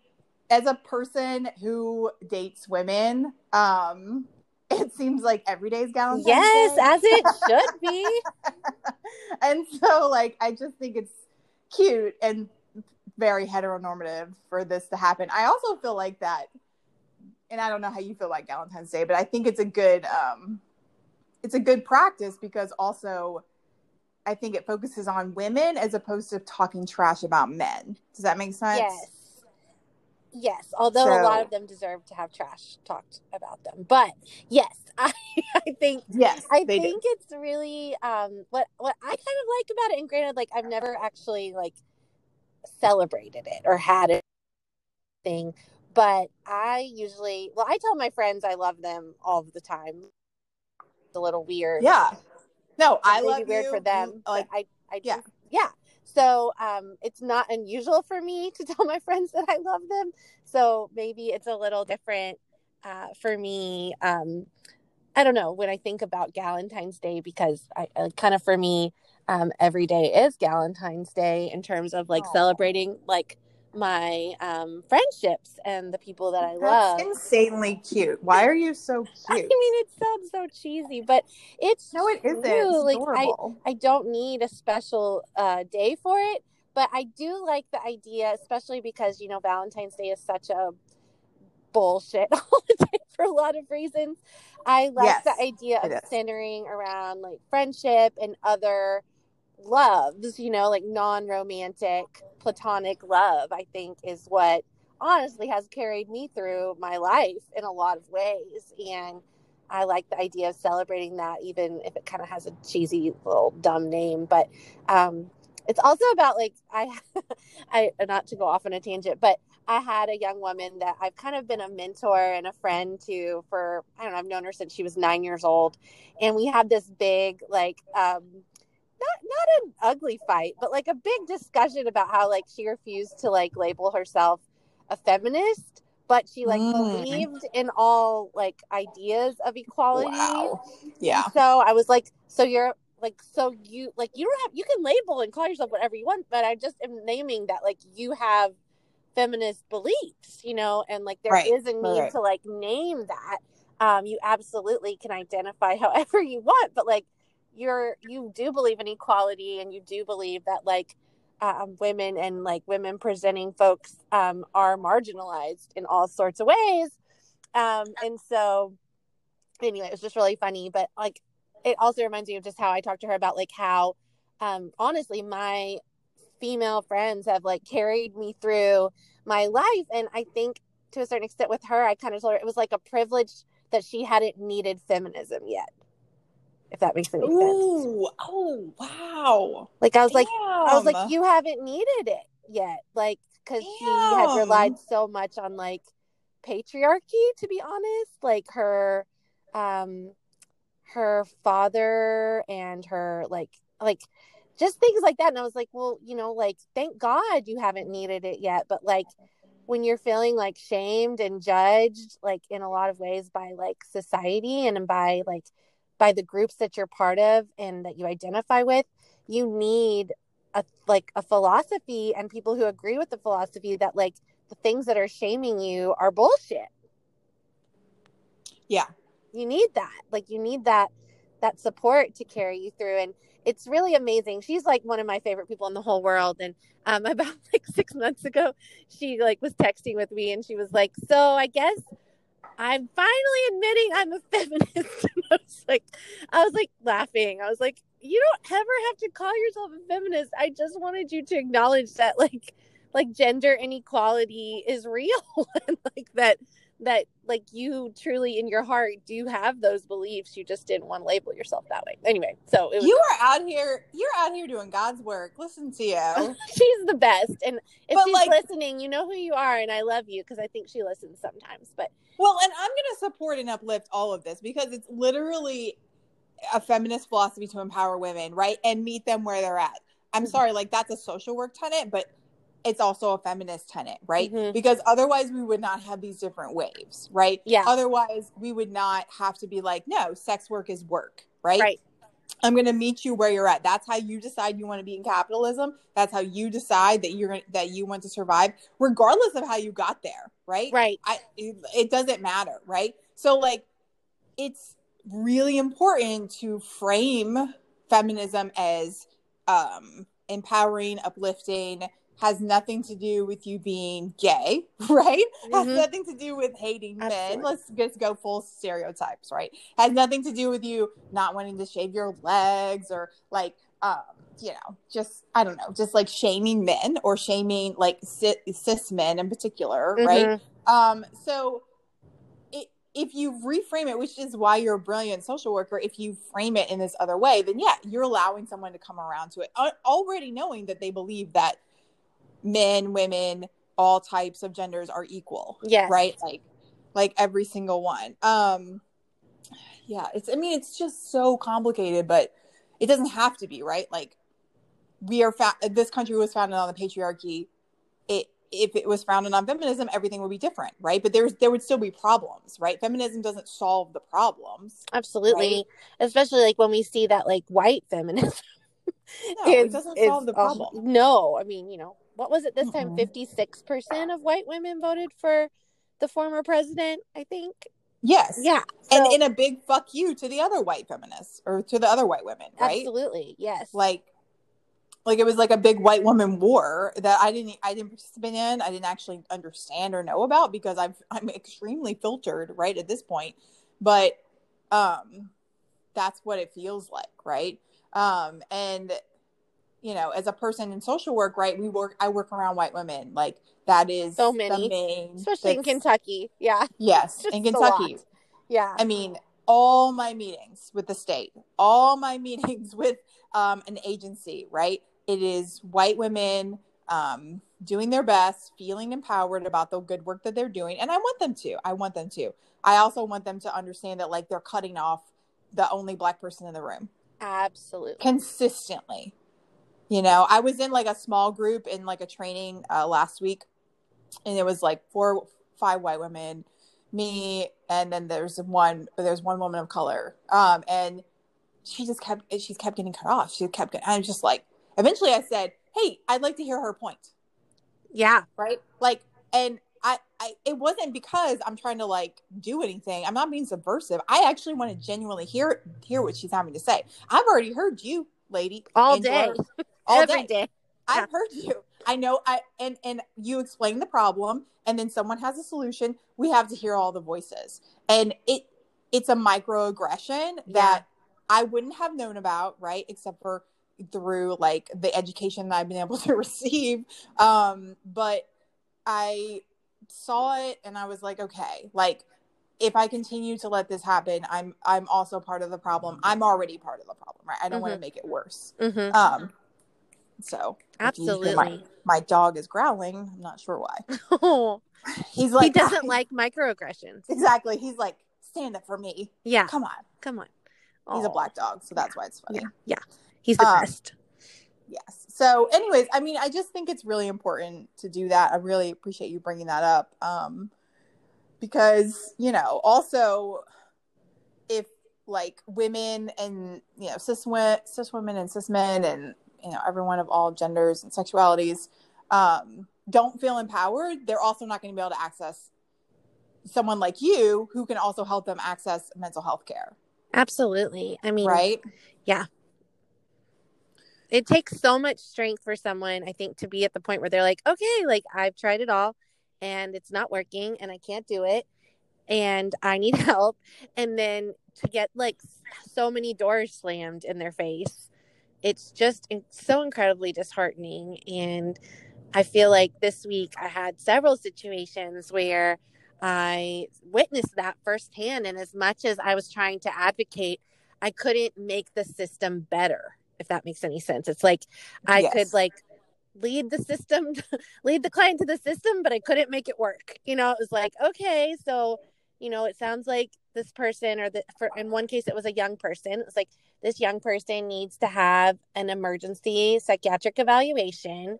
as a person who dates women, um, it seems like every day is Valentine's yes, Day. as it should be. <laughs> and so, like, I just think it's cute and very heteronormative for this to happen. I also feel like that, and I don't know how you feel about Valentine's Day, but I think it's a good, um, it's a good practice because also I think it focuses on women as opposed to talking trash about men. Does that make sense? Yes. Yes, although so, a lot of them deserve to have trash talked about them. But yes, <laughs> I, I think yes, I think do. it's really um what what I kind of like about it. And granted, like I've never actually like celebrated it or had it thing, but I usually well, I tell my friends I love them all the time. It's a little weird. Yeah. No, I love weird you. for them. like I, I yeah. yeah. So um, it's not unusual for me to <laughs> tell my friends that I love them. So maybe it's a little different uh, for me. Um, I don't know when I think about Valentine's Day because I uh, kind of for me, um, every day is Valentine's Day in terms of like Aw. celebrating like my um, friendships and the people that I love. That's insanely cute. Why are you so cute? I mean, it sounds so cheesy, but it's no, it isn't. true. It's Like, I, adorable. I don't need a special uh, day for it, but I do like the idea, especially because you know Valentine's Day is such a bullshit <laughs> holiday for a lot of reasons. I like Yes, the idea of centering around like friendship and other loves, you know, like non-romantic platonic love. I think is what honestly has carried me through my life in a lot of ways and I like the idea of celebrating that, even if it kind of has a cheesy little dumb name. But um, it's also about like I, <laughs> I not to go off on a tangent, but I had a young woman that I've kind of been a mentor and a friend to for I don't know. I've known her since she was nine years old, and we had this big like um, not not an ugly fight, but like a big discussion about how like she refused to like label herself a feminist but she like Mm. believed in all like ideas of equality. Wow. Yeah. So I was like, so you're like, so you like you don't have you can label and call yourself whatever you want, but I just am naming that like you have feminist beliefs, you know, and like there is Right, a need right. to like name that. Um, you absolutely can identify <laughs> however you want, but like you're you do believe in equality and you do believe that like um, women and like women presenting folks um, are marginalized in all sorts of ways. Um, and so, anyway, it was just really funny. But like, it also reminds me of just how I talked to her about like how, um, honestly, my female friends have like carried me through my life. And I think to a certain extent with her, I kind of told her it was like a privilege that she hadn't needed feminism yet. If that makes any sense. Ooh. Oh, wow. Like I was like, I was like, you haven't needed it yet, like because she had relied so much on like patriarchy. To be honest, like her, um, her father and her like like just things like that. And I was like, well, you know, like thank God you haven't needed it yet, but like when you're feeling like shamed and judged like in a lot of ways by like society and by like by the groups that you're part of and that you identify with you need a like a philosophy and people who agree with the philosophy that like the things that are shaming you are bullshit. Yeah. you need that. Like you need that that support to carry you through. And it's really amazing. She's like one of my favorite people in the whole world. And um <laughs> about like six months ago she like was texting with me and she was like so i guess i'm finally admitting i'm a <laughs> feminist. I was like i was like laughing. I was like you don't ever have to call yourself a feminist. I just wanted you to acknowledge that like like gender inequality is real <laughs> and like that that like you truly in your heart do have those beliefs you just didn't want to label yourself that way anyway so it was You are out here. You're out here doing God's work. Listen to you. <laughs> she's the best and if But, she's like- listening you know who you are and i love you because i think she listens sometimes but Well, and I'm going to support and uplift all of this because it's literally a feminist philosophy to empower women, right? And meet them where they're at. I'm Mhm. sorry, like that's a social work tenet, but it's also a feminist tenet, right? Mhm. Because otherwise we would not have these different waves, right? Yeah. Otherwise we would not have to be like, no, sex work is work, right? right I'm going to meet you where you're at. That's how you decide you want to be in capitalism. That's how you decide that you're that you want to survive regardless of how you got there, right? right I it, it doesn't matter, right? So like it's really important to frame feminism as um empowering, uplifting, has nothing to do with you being gay, <laughs> right? Has Mhm. nothing to do with hating men. Absolutely. Let's just go full stereotypes, right? Has nothing to do with you not wanting to shave your legs or like um you know, just I don't know, just like shaming men or shaming like cis, cis men in particular, right? Mhm. Um, so it, if you reframe it, which is why you're a brilliant social worker, if you frame it in this other way, then yeah, you're allowing someone to come around to it, already knowing that they believe that men, women, all types of genders are equal, Yes. right? Like, like every single one. Um, yeah, it's. I mean, it's just so complicated, but it doesn't have to be, right? Like, we are. Fa- this country was founded on the patriarchy. It if it was founded on feminism, everything would be different, right? But there's there would still be problems, right? Feminism doesn't solve the problems. absolutely especially like when we see that like white feminism No, it <laughs> doesn't solve the problem. no, I mean, you know, what was it this time? 56% of white women voted for the former president, I think. Yes. Yeah. and in a big fuck you to the other white feminists or to the other white women, right? Absolutely. Yes. Like like it was like a big white woman war that I didn't I didn't participate in. I didn't actually understand or know about because I've I'm extremely filtered right at this point. But um that's what it feels like, right? Um and you know, as a person in social work, right, we work I work around white women. Like that is so many main, especially in Kentucky. Yeah. Yes, <laughs> in Kentucky. Yeah. I mean, all my meetings with the state, all my <laughs> meetings with um, an agency, right? It is white women um, doing their best, feeling empowered about the good work that they're doing. And I want them to. I want them to. I also want them to understand that, like, they're cutting off the only black person in the room. Absolutely. Consistently. You know, I was in like a small group in like a training uh, last week, and it was like four, five white women, me, and then there's one, there's one woman of color. Um, and she just kept, she kept getting cut off. She kept getting, I was just like, eventually I said, Hey, I'd like to hear her point. Yeah. Right. Like, and I, I, it wasn't because I'm trying to like do anything. I'm not being subversive. I actually want to genuinely hear, hear what she's having to say. I've already heard you, lady, all day, <laughs> all every day. day. I've heard you. I know I and and you explain the problem and then someone has a solution. We have to hear all the voices. And it it's a microaggression Yeah. that I wouldn't have known about, right? Except for through like the education that I've been able <laughs> to receive. Um, but I saw it and I was like, okay, like if I continue to let this happen, I'm I'm also part of the problem. I'm already part of the problem, right? I don't want to make it worse. Mhm. Um, so if you hear Absolutely. my, my dog is growling. I'm not sure why. <laughs> Oh, He's like he doesn't <laughs> like microaggressions. exactly. He's like stand up for me. Yeah. Come on. Come on. He's a black dog, so that's why it's funny. Yeah. Yeah. He's the Um, best. Yes. So, anyways, I mean, I just think it's really important to do that. I really appreciate you bringing that up. Um, because, you know, also if like women and, you know, cis, cis women and cis men and, you know, everyone of all genders and sexualities um, don't feel empowered, they're also not going to be able to access someone like you who can also help them access mental health care. Absolutely. I mean, Right. Yeah. It takes so much strength for someone, I think, to be at the point where they're like, okay, like I've tried it all and it's not working and I can't do it and I need <laughs> help. And then to get like so many doors slammed in their face, it's just in- so incredibly disheartening. And I feel like this week I had several situations where I witnessed that firsthand. And as much as I was trying to advocate, I couldn't make the system better, if that makes any sense. It's like I Yes. could like lead the system, <laughs> lead the client to the system, but I couldn't make it work. You know, it was like, okay, so, you know, it sounds like this person or the for in one case it was a young person. It's like this young person needs to have an emergency psychiatric evaluation.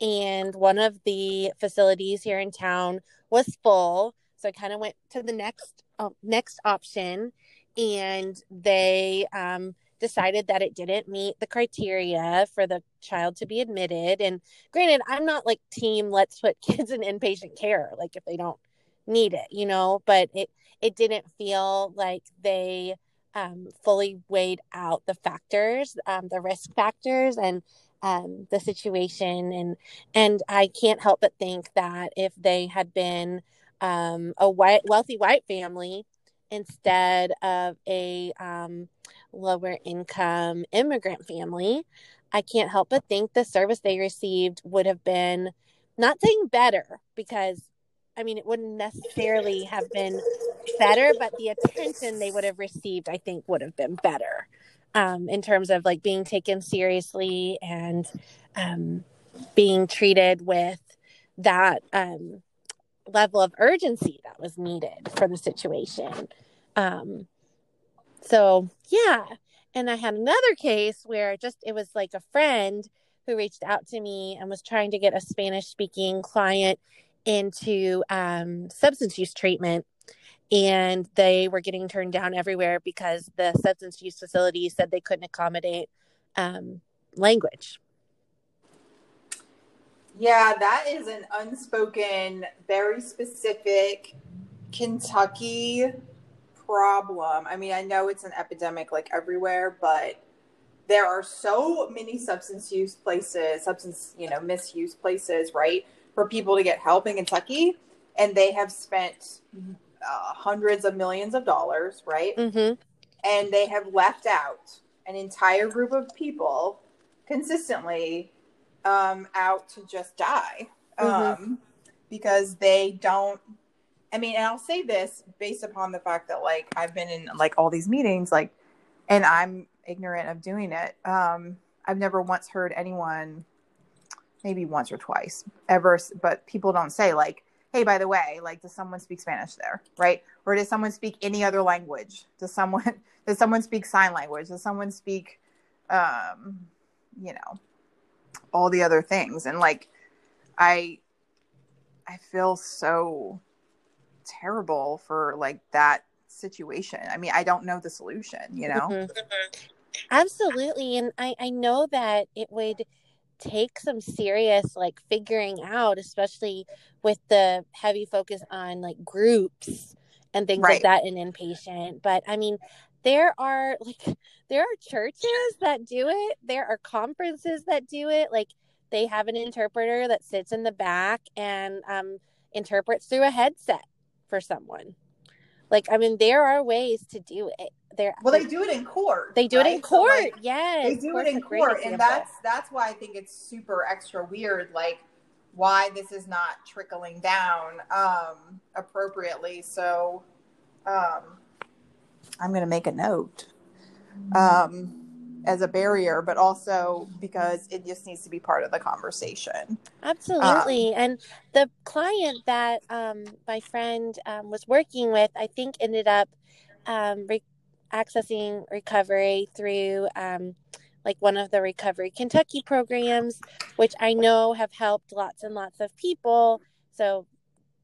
And one of the facilities here in town was full. So i kind of went to the next uh, next option. And they um, decided that it didn't meet the criteria for the child to be admitted. And granted i'm not like team let's put <laughs> kids in inpatient care like if they don't need it you know? But it it didn't feel like they um, fully weighed out the factors um, the risk factors and um, the situation. And and I can't help but think that if they had been um, a white wealthy white family instead of a um, lower income immigrant family, I can't help but think the service they received would have been not saying better because I mean it wouldn't necessarily have been better, but the attention they would have received, I think, would have been better um, in terms of like being taken seriously and um, being treated with that um, level of urgency that was needed for the situation. Um, so yeah, and I had another case where just it was like a friend who reached out to me and was trying to get a Spanish speaking client into um, substance use treatment and they were getting turned down everywhere because the substance use facility said they couldn't accommodate um, language. Yeah, that is an unspoken, very specific Kentucky problem. I mean, I know it's an epidemic like everywhere, but there are so many substance use places, substance, you know, misuse places, right, for people to get help in Kentucky. And they have spent uh, hundreds of millions of dollars, right? Mm-hmm. And they have left out an entire group of people consistently um, out to just die um, Mm-hmm. because they don't. I mean, and I'll say this based upon the fact that like I've been in like all these meetings, like, and I'm ignorant of doing it. Um, I've never once heard anyone, maybe once or twice, ever, but people don't say like, "Hey, by the way, like, does someone speak Spanish there, right? Or does someone speak any other language? Does someone <laughs> does someone speak sign language? Does someone speak, um, you know, all the other things?" And like, I, I feel so terrible for like that situation. I mean, I don't know the solution, you know. Mhm. Absolutely. And I, I know that it would take some serious like figuring out, especially with the heavy focus on like groups and things Right. like that in inpatient. But I mean, there are <laughs> like there are churches that do it. There are conferences that do it. Like they have an interpreter that sits in the back and um, interprets through a headset for someone. Like I mean, there are ways to do it. There, Well, they do it in court. they do it in right? So, court. like, yes, they do it in court, and that's that's why I think it's super extra weird, like why this is not trickling down um, appropriately. So, um, I'm going to make a note um, as a barrier, but also because it just needs to be part of the conversation. Absolutely. Um, and the client that um, my friend um, was working with, I think ended up um, re- accessing recovery through um, like one of the Recovery Kentucky programs, which I know have helped lots and lots of people. So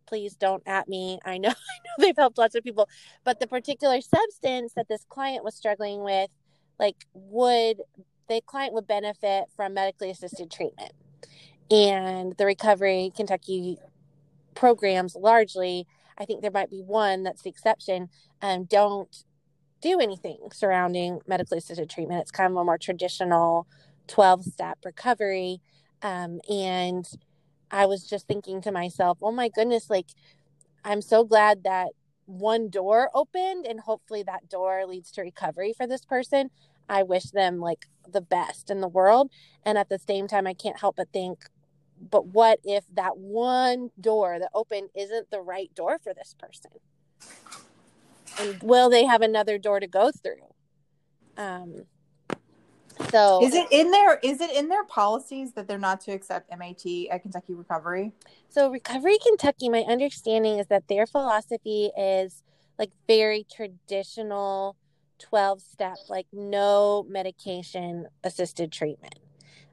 please don't at me. I know, <laughs> I know they've helped lots of people, but the particular substance that this client was struggling with, like, would the client would benefit from medically assisted treatment. And the recovery kentucky programs largely i think there might be one that's the exception um, don't do anything surrounding medically assisted treatment. It's kind of a more traditional 12 step recovery. Um, and i was just thinking to myself oh my goodness like i'm so glad that one door opened and hopefully that door leads to recovery for this person. I wish them like the best in the world and at the same time i can't help but think but what if that one door that opened isn't the right door for this person? And will they have another door to go through? Um so Is it in their is it in their policies that they're not to accept MAT at Kentucky Recovery? So Recovery Kentucky, my understanding is that their philosophy is like very traditional 12 step, like no medication assisted treatment.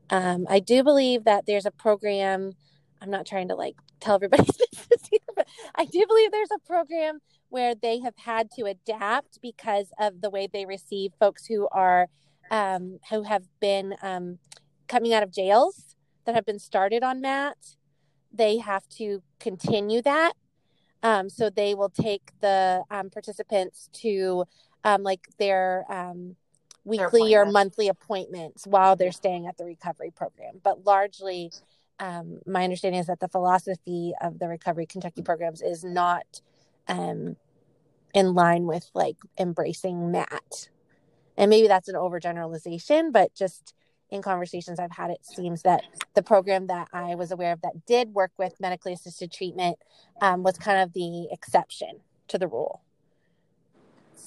Um, I do believe that there's a program. I'm not trying to like tell everybody <laughs> business here, but I do believe there's a program where they have had to adapt because of the way they receive folks who are um, who have been um, coming out of jails that have been started on MAT they have to continue that. Um, so they will take the um, participants to um, like their um, weekly or monthly appointments while they're staying at the recovery program. But largely, um, my understanding is that the philosophy of the Recovery Kentucky programs is not um, in line with like embracing MAT. And maybe that's an overgeneralization, but just in conversations I've had, it seems that the program that I was aware of that did work with medically assisted treatment um, was kind of the exception to the rule.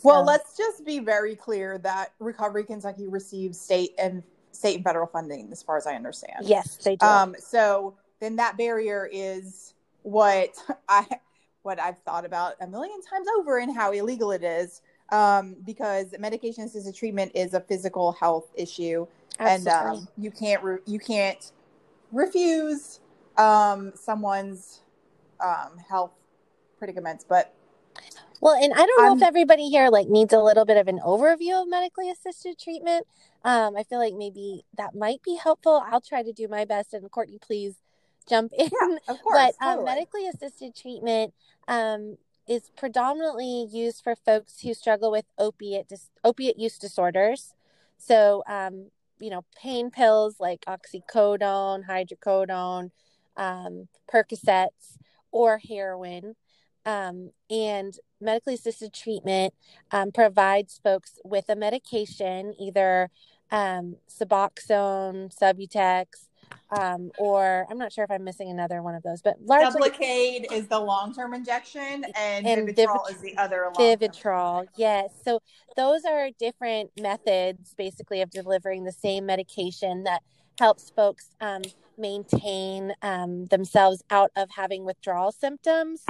Well, So- let's just be very clear that Recovery Kentucky receives state and state and federal funding, as far as I understand. Yes, they do. Um, so then that barrier is what <laughs> I what I've thought about a million times over and how illegal it is. Um, because medication assisted treatment is a physical health issue, and um, you can't re- you can't refuse um, someone's um, health predicaments. But Well, and I don't know if everybody here like needs a little bit of an overview of medically assisted treatment. Um, I feel like maybe that might be helpful. I'll try to do my best, and Courtney, please jump <laughs> in. Yeah, of course. but totally. um, medically assisted treatment um, is predominantly used for folks who struggle with opiate dis- opiate use disorders. So, um, you know, pain pills like oxycodone, hydrocodone, um, Percocets, or heroin. Um, and medically assisted treatment um, provides folks with a medication, either um, Suboxone, Subutex, um, or I'm not sure if I'm missing another one of those, but largely Sublocade is the long-term injection, and, And Vivitrol Vivit- is the other Vivitrol. Yes. So those are different methods, basically, of delivering the same medication that helps folks um, maintain um, themselves out of having withdrawal symptoms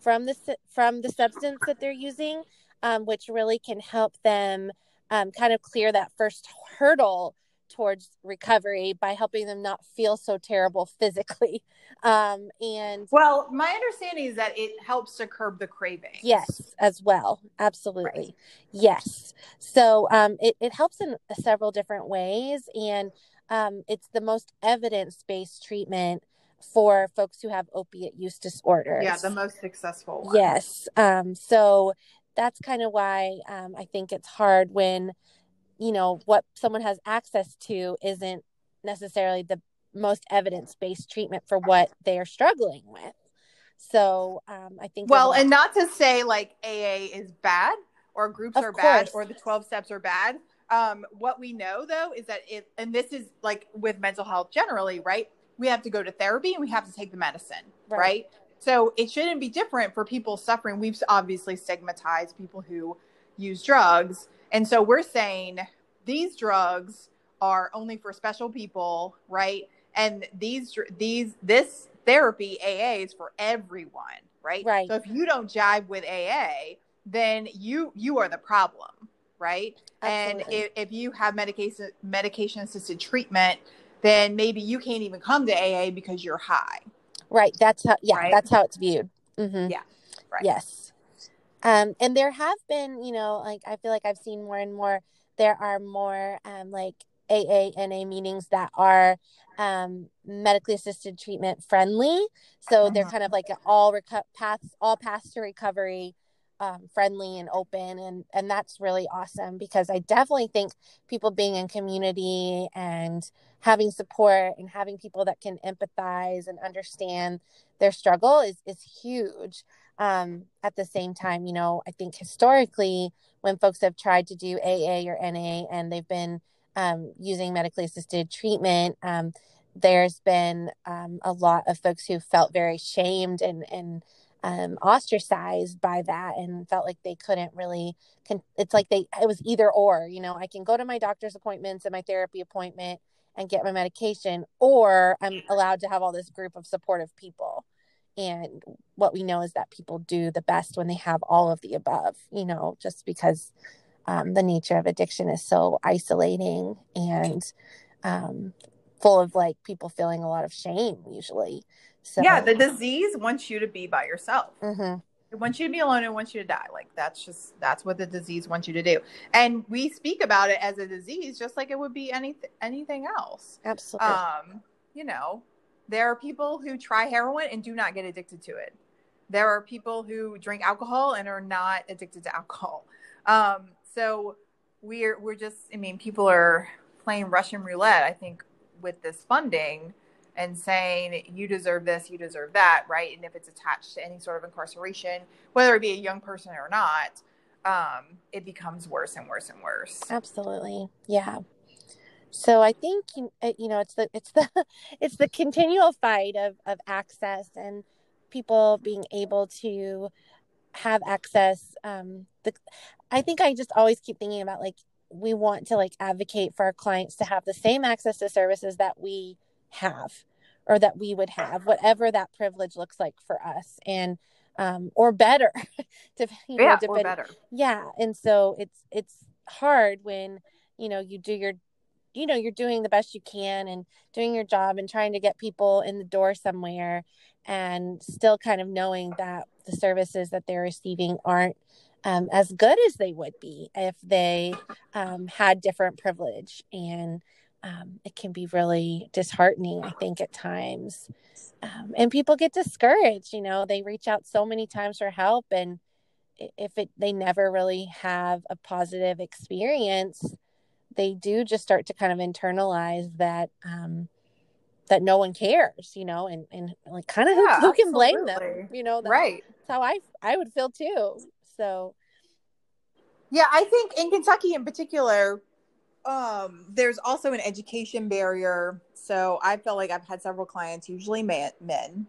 from the from the substance that they're using, um, which really can help them um, kind of clear that first hurdle towards recovery by helping them not feel so terrible <laughs> physically. Um, and Well, my understanding is that it helps to curb the craving. Yes, as well. Absolutely. Yes. So um, it, it helps in several different ways. And um, it's the most evidence based treatment for folks who have opiate use disorders. Yeah, the most successful one. Yes. Um, so that's kind of why um, I think it's hard when, you know, what someone has access to isn't necessarily the most evidence based treatment for what they are struggling with. So um, I think. Well, and not to say like AA is bad or groups Of are bad or the 12 steps are bad. Um, what we know though is that it, and this is like with mental health generally, right? We have to go to therapy and we have to take the medicine, Right. right? So it shouldn't be different for people suffering. We've obviously stigmatized people who use drugs. And so we're saying these drugs are only for special people, right? And these, these, this therapy AA is for everyone, right? Right. So if you don't jive with AA, then you, you are the problem, right? And Absolutely. if, if you have medication, medication assisted treatment, then maybe you can't even come to AA because you're high. Right. That's how, yeah, Right? that's how it's viewed. Mm-hmm. Yeah, right. Yes. Um, and there have been, you know, like I feel like I've seen more and more, there are more um, like AA, NA meetings that are um, medically assisted treatment friendly. So they're Mhm. kind of like all reco- paths, all paths to recovery um, friendly and open. And, and that's really awesome because I definitely think people being in community and having support and having people that can empathize and understand their struggle is, is huge. Um, at the same time, you know, I think historically, when folks have tried to do AA or NA and they've been um, using medically assisted treatment, um, there's been um, a lot of folks who felt very shamed and and um, ostracized by that and felt like they couldn't really. Con- it's like they it was either or. You know, I can go to my doctor's appointments and my therapy appointment and get my medication, or I'm allowed to have all this group of supportive people. And what we know is that people do the best when they have all of the above, you know, just because um, the nature of addiction is so isolating and um, full of like people feeling a lot of shame usually. So, Yeah, the disease wants you to be by yourself. mm-hmm. It wants you to be alone and wants you to die. Like that's just that's what the disease wants you to do. And we speak about it as a disease just like it would be anything anything else. absolutely. Um, you know, there are people who try heroin and do not get addicted to it. There are people who drink alcohol and are not addicted to alcohol. Um, so we're we're just I mean, people are playing Russian roulette, I think, with this funding and saying you deserve this, you deserve that, right? And if it's attached to any sort of incarceration, whether it be a young person or not, um, it becomes worse and worse and worse. Absolutely. Yeah. So I think you uh, know it's the it's the <laughs> it's the continual fight of of access and people being able to have access um the I think I just always keep thinking about like we want to like advocate for our clients to have the same access to services that we have or that we would have whatever that privilege looks like for us and um or better <laughs> to you know yeah, or better. yeah and so it's it's hard when you know you do your you know you're doing the best you can and doing your job and trying to get people in the door somewhere and still kind of knowing that the services that they're receiving aren't um, as good as they would be if they um, had different privilege. And um, it can be really disheartening i think at times. Um, and people get discouraged you know they reach out so many times for help and if it they never really have a positive experience they do just start to kind of internalize that um that no one cares you know and and like kind of yeah, who, who, can blame them you know right. that's how i i would feel too so. Yeah i think in kentucky in particular um there's also an education barrier so i feel like i've had several clients usually men, men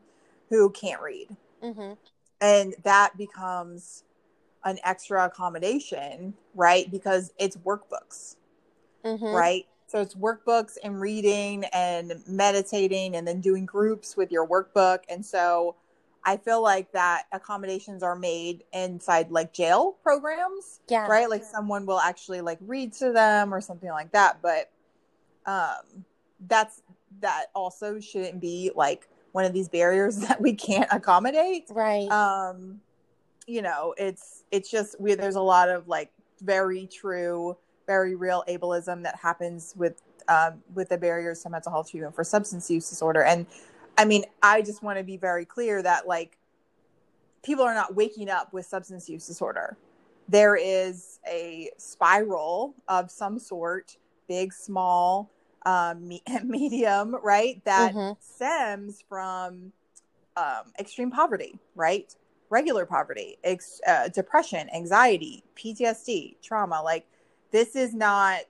who can't read. Mm-hmm. and that becomes an extra accommodation right because it's workbooks mm-hmm. right so it's workbooks and reading and meditating and then doing groups with your workbook and so I feel like that accommodations are made inside like jail programs. Yeah. Right? Like someone will actually like read to them or something like that. But um that's that also shouldn't be like one of these barriers <laughs> that we can't accommodate. Right. Um, you know, it's it's just we there's a lot of like very true, very real ableism that happens with um with the barriers to mental health treatment for substance use disorder. And I mean, I just want to be very clear that like people are not waking up with substance use disorder. There is a spiral of some sort, big, small, um, me- <laughs> medium, right? That mm-hmm. stems from um, extreme poverty, right? Regular poverty, ex- uh, depression, anxiety, PTSD, trauma. Like, this is not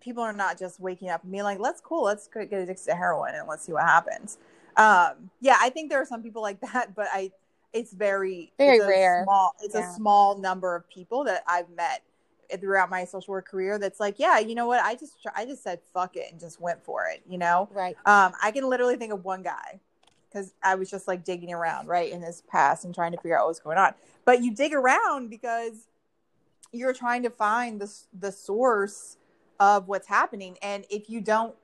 people are not just waking up and being like, let's cool, let's get addicted to heroin and let's see what happens. Um yeah i think there are some people like <laughs> that but i it's very very it's rare. small it's yeah. a small number of people that i've met throughout my social work career that's like yeah you know what? I just i just said fuck it and just went for it you know? Right. Um i can literally think of one guy because i was just like digging around right in his past and trying to figure out what was going on. But you dig around because you're trying to find the the source of what's happening and if you don't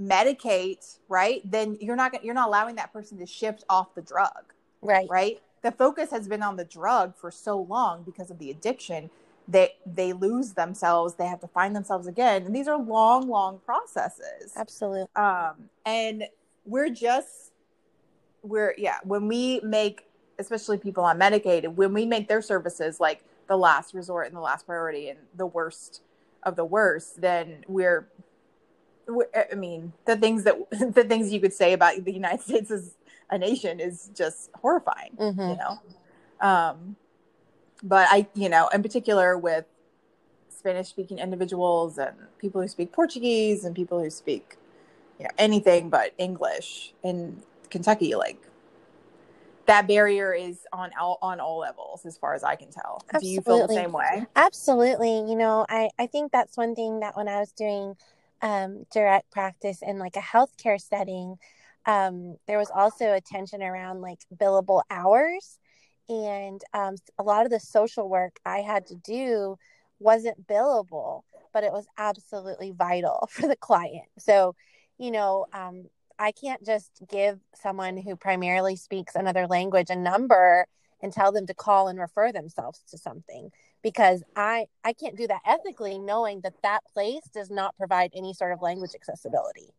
medicate, right, then you're not you're not allowing that person to shift off the drug. Right. Right? The focus has been on the drug for so long because of the addiction that they lose themselves, they have to find themselves again. And these are long, long processes. Absolutely. Um and we're just we're yeah, when we make especially people on medicaid when we make their services like the last resort and the last priority and the worst of the worst, then we're I mean, the things that <laughs> the things you could say about the United States as a nation is just horrifying. Mm-hmm. You know, um, but I, you know, in particular with Spanish-speaking individuals and people who speak Portuguese and people who speak, you know, anything but English in Kentucky, like that barrier is on all on all levels as far as i can tell Absolutely. do you feel the same way Absolutely. You know, I, I think that's one thing that when I was doing um, direct practice in like a healthcare setting, um, there was also a tension around like billable hours. And um, a lot of the social work I had to do wasn't billable, but it was absolutely vital <laughs> for the client. So, you know, um, I can't just give someone who primarily speaks another language a number and tell them to call and refer themselves to something because I I can't do that ethically knowing that that place does not provide any sort of language accessibility.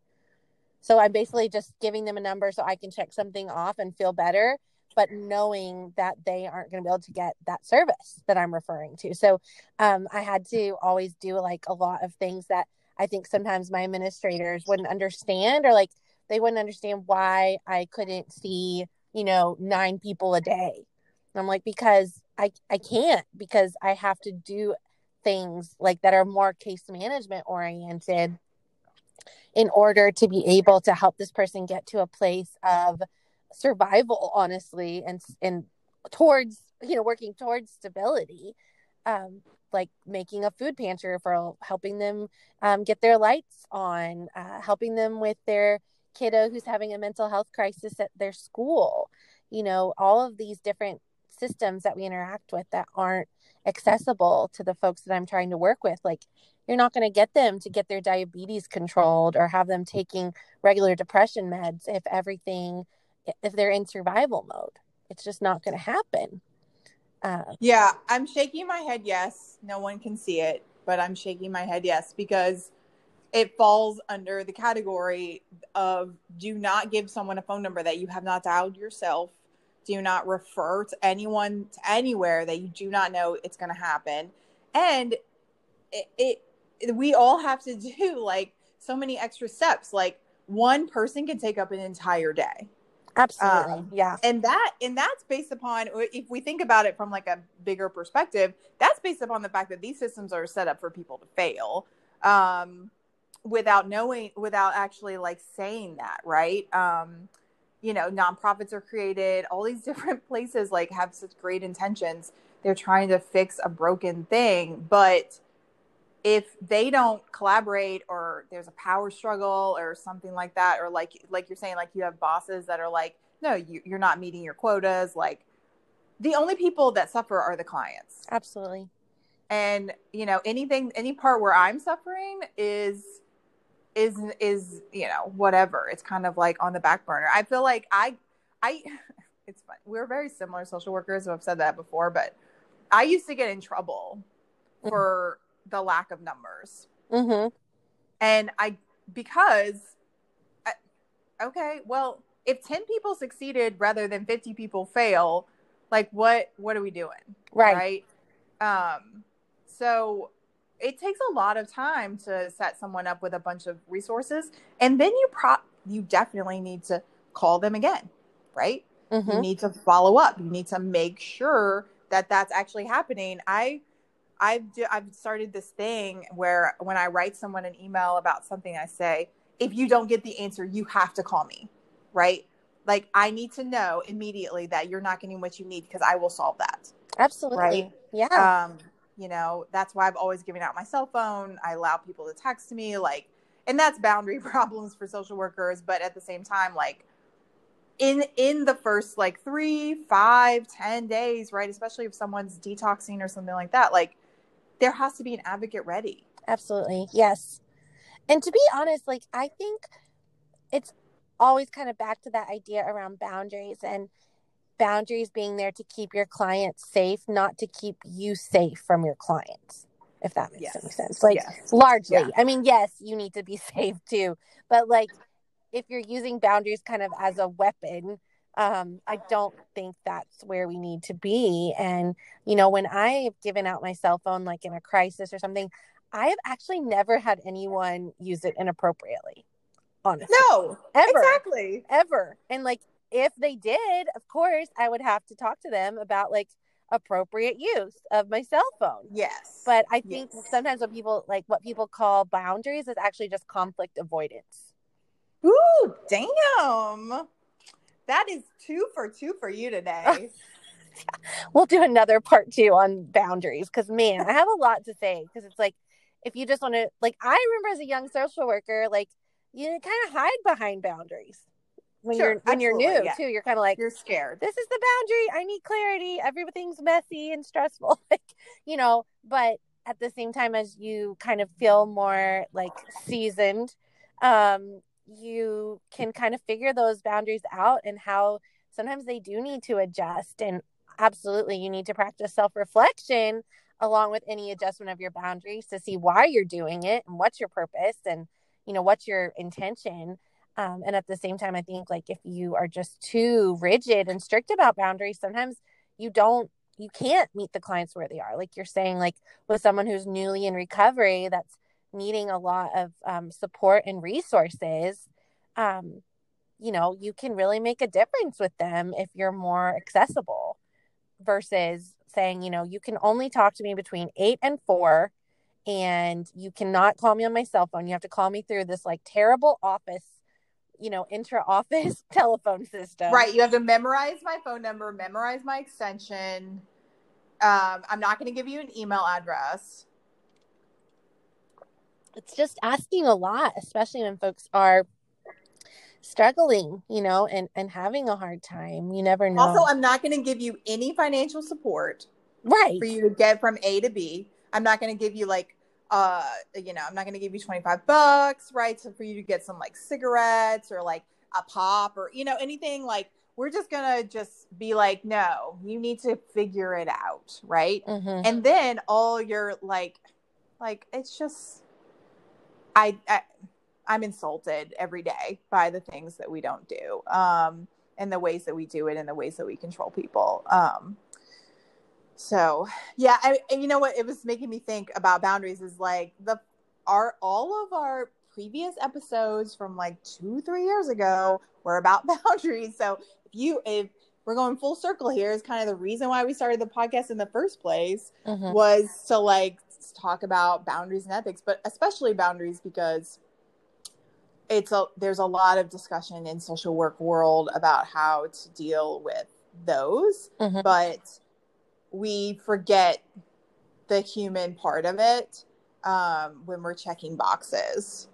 So I'm basically just giving them a number so I can check something off and feel better, but knowing that they aren't going to be able to get that service that I'm referring to. So um, I had to always do like a lot of things that I think sometimes my administrators wouldn't understand or like they wouldn't understand why I couldn't see, you know, nine people a day. I'm like, because I I can't because I have to do things like that are more case management oriented in order to be able to help this person get to a place of survival honestly and and towards you know working towards stability um like making a food pantry referral helping them um, get their lights on uh, helping them with their kiddo who's having a mental health crisis at their school you know all of these different systems that we interact with that aren't accessible to the folks that I'm trying to work with. Like, you're not going to get them to get their diabetes controlled or have them taking regular depression meds if everything, if they're in survival mode. It's just not going to happen. Uh, yeah, I'm shaking my head yes. No one can see it, but I'm shaking my head yes because it falls under the category of do not give someone a phone number that you have not dialed yourself. Do not refer to anyone to anywhere that you do not know it's going to happen. And it, it, we all have to do <laughs> like so many extra steps. Like one person can take up an entire day. Absolutely. Um, yeah. And that and that's based upon if we think about it from like a bigger perspective, that's based upon the fact that these systems are set up for people to fail. Um without knowing without actually like saying that, right? Um you know, nonprofits are created, all these <laughs> different places like have such great intentions. They're trying to fix a broken thing, but if they don't collaborate or there's a power struggle or something like that or like like you're saying like you have bosses that are like no you, you're not meeting your quotas like the only people that suffer are the clients absolutely and you know anything any part where i'm suffering is is is you know whatever it's kind of like on the back burner i feel like i i <laughs> it's fun we're very similar social workers i've said that before but i used to get in trouble mm-hmm. for the lack of numbers. Mm-hmm. And I, because, I, okay, well, if 10 people succeeded rather than 50 people fail, like what, what are we doing? Right. Right. Um, so it takes a lot of time to set someone up with a bunch of resources. And then you pro, you definitely need to call them again. Right. Mm-hmm. You need to follow up. You need to make sure that that's actually happening. I, I've do, I've started this thing where when I write someone an email about something, I say, if you don't get the answer, you have to call me, right? Like I need to know immediately that you're not getting what you need because I will solve that. Absolutely. Right. Yeah. Um, you know, that's why I've always given out my cell phone. I allow people to text me, like, and that's boundary <laughs> problems for social workers. But at the same time, like, in in the first like three, five, ten days, right? Especially if someone's detoxing or something like that, like there has to be an advocate ready. Absolutely. Yes. And to be honest, like I think it's always kind of back to that idea around boundaries and boundaries being there to keep your clients safe, not to keep you safe from your clients. If that makes yes. any sense. Like yes. largely. Yeah. I mean, yes, you need to be <laughs> safe too, but like if you're using boundaries kind of as a weapon, um, I don't think that's where we need to be. And, you know, when I've given out my cell phone, like in a crisis or something, I have actually never had anyone use it inappropriately. Honestly. No, ever. Exactly. Ever. And like, if they did, of course, I would have to talk to them about like appropriate use of my cell phone. Yes. But I think yes. sometimes what people like what people call boundaries is actually just conflict avoidance. Ooh, damn that is two for two for you today. <laughs> we'll do another part two on boundaries because man, I have a lot to say because it's like if you just want to like I remember as a young social worker, like you kind of hide behind boundaries when sure, you're when you're new yeah. too. You're kind of like you're scared. This is the boundary. I need clarity. Everything's messy and stressful. <laughs> like, you know, but at the same time as you kind of feel more like seasoned, um, you can kind of figure those boundaries out and how sometimes they do need to adjust and absolutely you need to practice self-reflection along with any adjustment of your boundaries to see why you're doing it and what's your purpose and you know what's your intention um, and at the same time i think like if you are just too rigid and strict about boundaries sometimes you don't you can't meet the clients where they are like you're saying like with someone who's newly in recovery that's needing a lot of um, support and resources, um, you know, you can really make a difference with them if you're more accessible versus saying, you know, you can only talk to me between eight and four and you cannot call me on my cell phone. You have to call me through this like terrible office, you know, intra office <laughs> telephone system. Right. You have to memorize my phone number, memorize my extension. Um, I'm not going to give you an email address it's just asking a lot, especially when folks are struggling, you know, and and having a hard time. You never know. Also, I'm not going to give you any financial support right for you to get from A to B. I'm not going to give you like uh you know, I'm not going to give you 25 bucks, right? So for you to get some like cigarettes or like a pop or you know, anything like we're just going to just be like no, you need to figure it out, right? Mhm. And then all your like like it's just I, I I'm insulted every day by the things that we don't do, um, and the ways that we do it, and the ways that we control people. Um, so yeah, I, and you know what? It was making me think about boundaries. Is like the our all of our previous episodes from like two three years ago were about <laughs> boundaries. So if you if we're going full circle here, is kind of the reason why we started the podcast in the first place Mhm. was to like talk about boundaries and ethics, but especially boundaries because it's a there's a lot of discussion in social work world about how to deal with those, Mhm. but we forget the human part of it um, when we're checking boxes.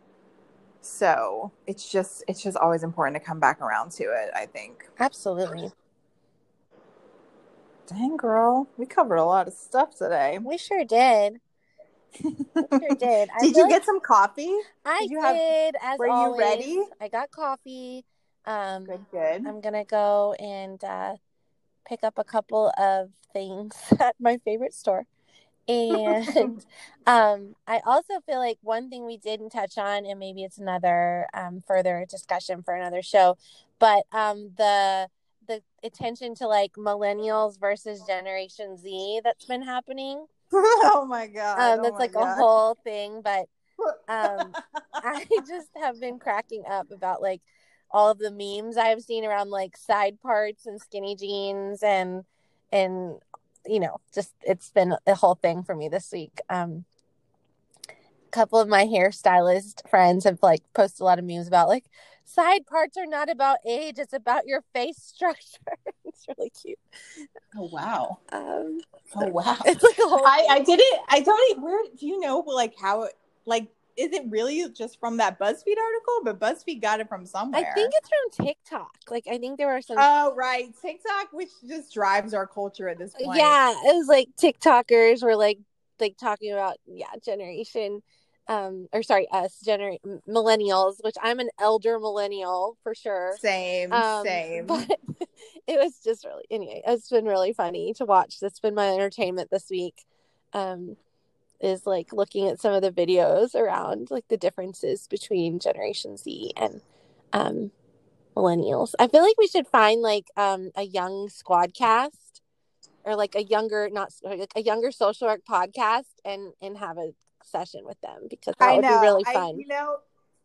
So it's just it's just always important to come back around to it. I think. Absolutely. Dang girl, we covered a lot of stuff today. We sure did. We sure <laughs> did. I Did you like get some coffee? I did you have- as were you ready? I got coffee. Um Good, good. I'm gonna go and uh, pick up a couple of things <laughs> at my favorite store. And <laughs> um, I also feel like one thing we didn't touch on, and maybe it's another um, further discussion for another show, but um, the the attention to like millennials versus Generation Z that's been happening. <laughs> oh my god. Um, oh that's my like a whole thing, but um, I just have been cracking up about like all of the memes I've seen around like side parts and skinny jeans and and you know just it's been a whole thing for me this week. Um, a couple of my hairstylist friends have like posted a lot of memes about like side parts are not about age; it's about your face <laughs> structure. it's really cute. Oh wow. Um, Oh wow. it's like a whole. I I did it. I don't. Where do you know like how like? Is it really just from that BuzzFeed article? But BuzzFeed got it from somewhere. I think it's from TikTok. Like I think there were some Oh right, TikTok, which just drives our culture at this point. Yeah, it was like TikTokers were like like talking about yeah generation, um or sorry us gener millennials, which I'm an elder millennial for sure. Same, Um, same. But <laughs> it was just really anyway. It's been really funny to watch. That's been my entertainment this week. Um, is like looking at some of the videos around like the differences between Generation Z and um millennials. I feel like we should find like um a young squad cast or like a younger not like a younger social work podcast and and have a session with them because that I would know. be really I- fun. you know,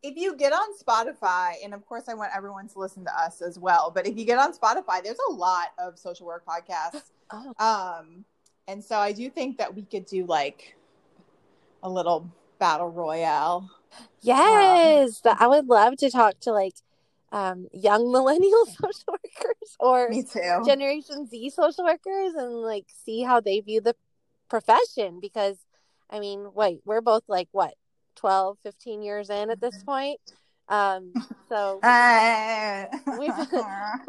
if you get on Spotify, and of course, I want everyone to listen to us as well. But if you get on Spotify, there's a lot of social work podcasts. Oh. Um, and so I do think that we could do like a little battle royale. Yes, that I would love to talk to like um, young <laughs> millennial <laughs> social workers or Me too. Generation Z social workers and like see how they view the profession because I mean, wait, we're both like what 12, 15 years in at this point. Um, <laughs> so Uh, We've-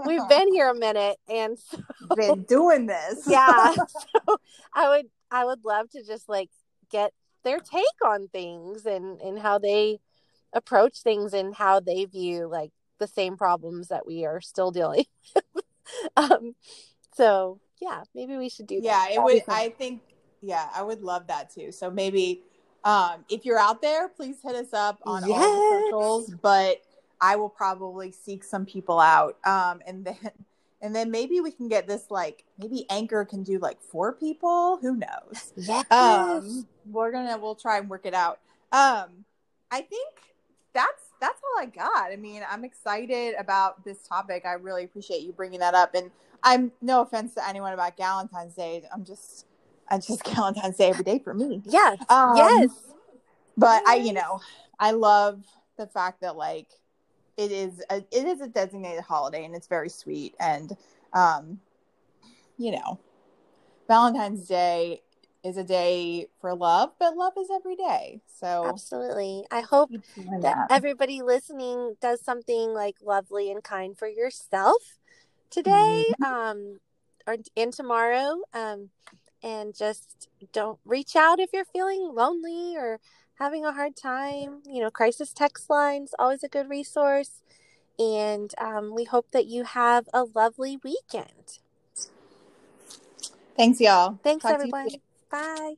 we've been here a minute and so, been doing this. yeah, so I would I would love to just like get their take on things and and how they approach things and how they view like the same problems that we are still dealing with. <laughs> um so yeah maybe we should do yeah that it would i think yeah i would love that too. So maybe um if you're out there please hit us up on all the socials but i will probably seek some people out. Um and then and then maybe we can get this like maybe anchor can do like four people? Who knows? Yes. um we're gonna we'll try and work it out. Um i think that's that's all i got. I mean i'm excited about this topic. I really appreciate you bringing that up. And i'm no offense to anyone about valentine's day. I'm just i just <laughs> valentine's day every day for me. Yes. Um, yes. but i you know i love the fact that like it is a, it is a designated holiday and it's very sweet and um you know valentine's day is a day for love, but love is every day. So Absolutely. I hope that that. everybody listening does something like lovely and kind for yourself today um or and tomorrow um and just don't reach out if you're feeling lonely or having a hard time you know crisis text lines always a good resource and um, we hope that you have a lovely weekend. Thanks, y'all. thanks Talk everyone. bye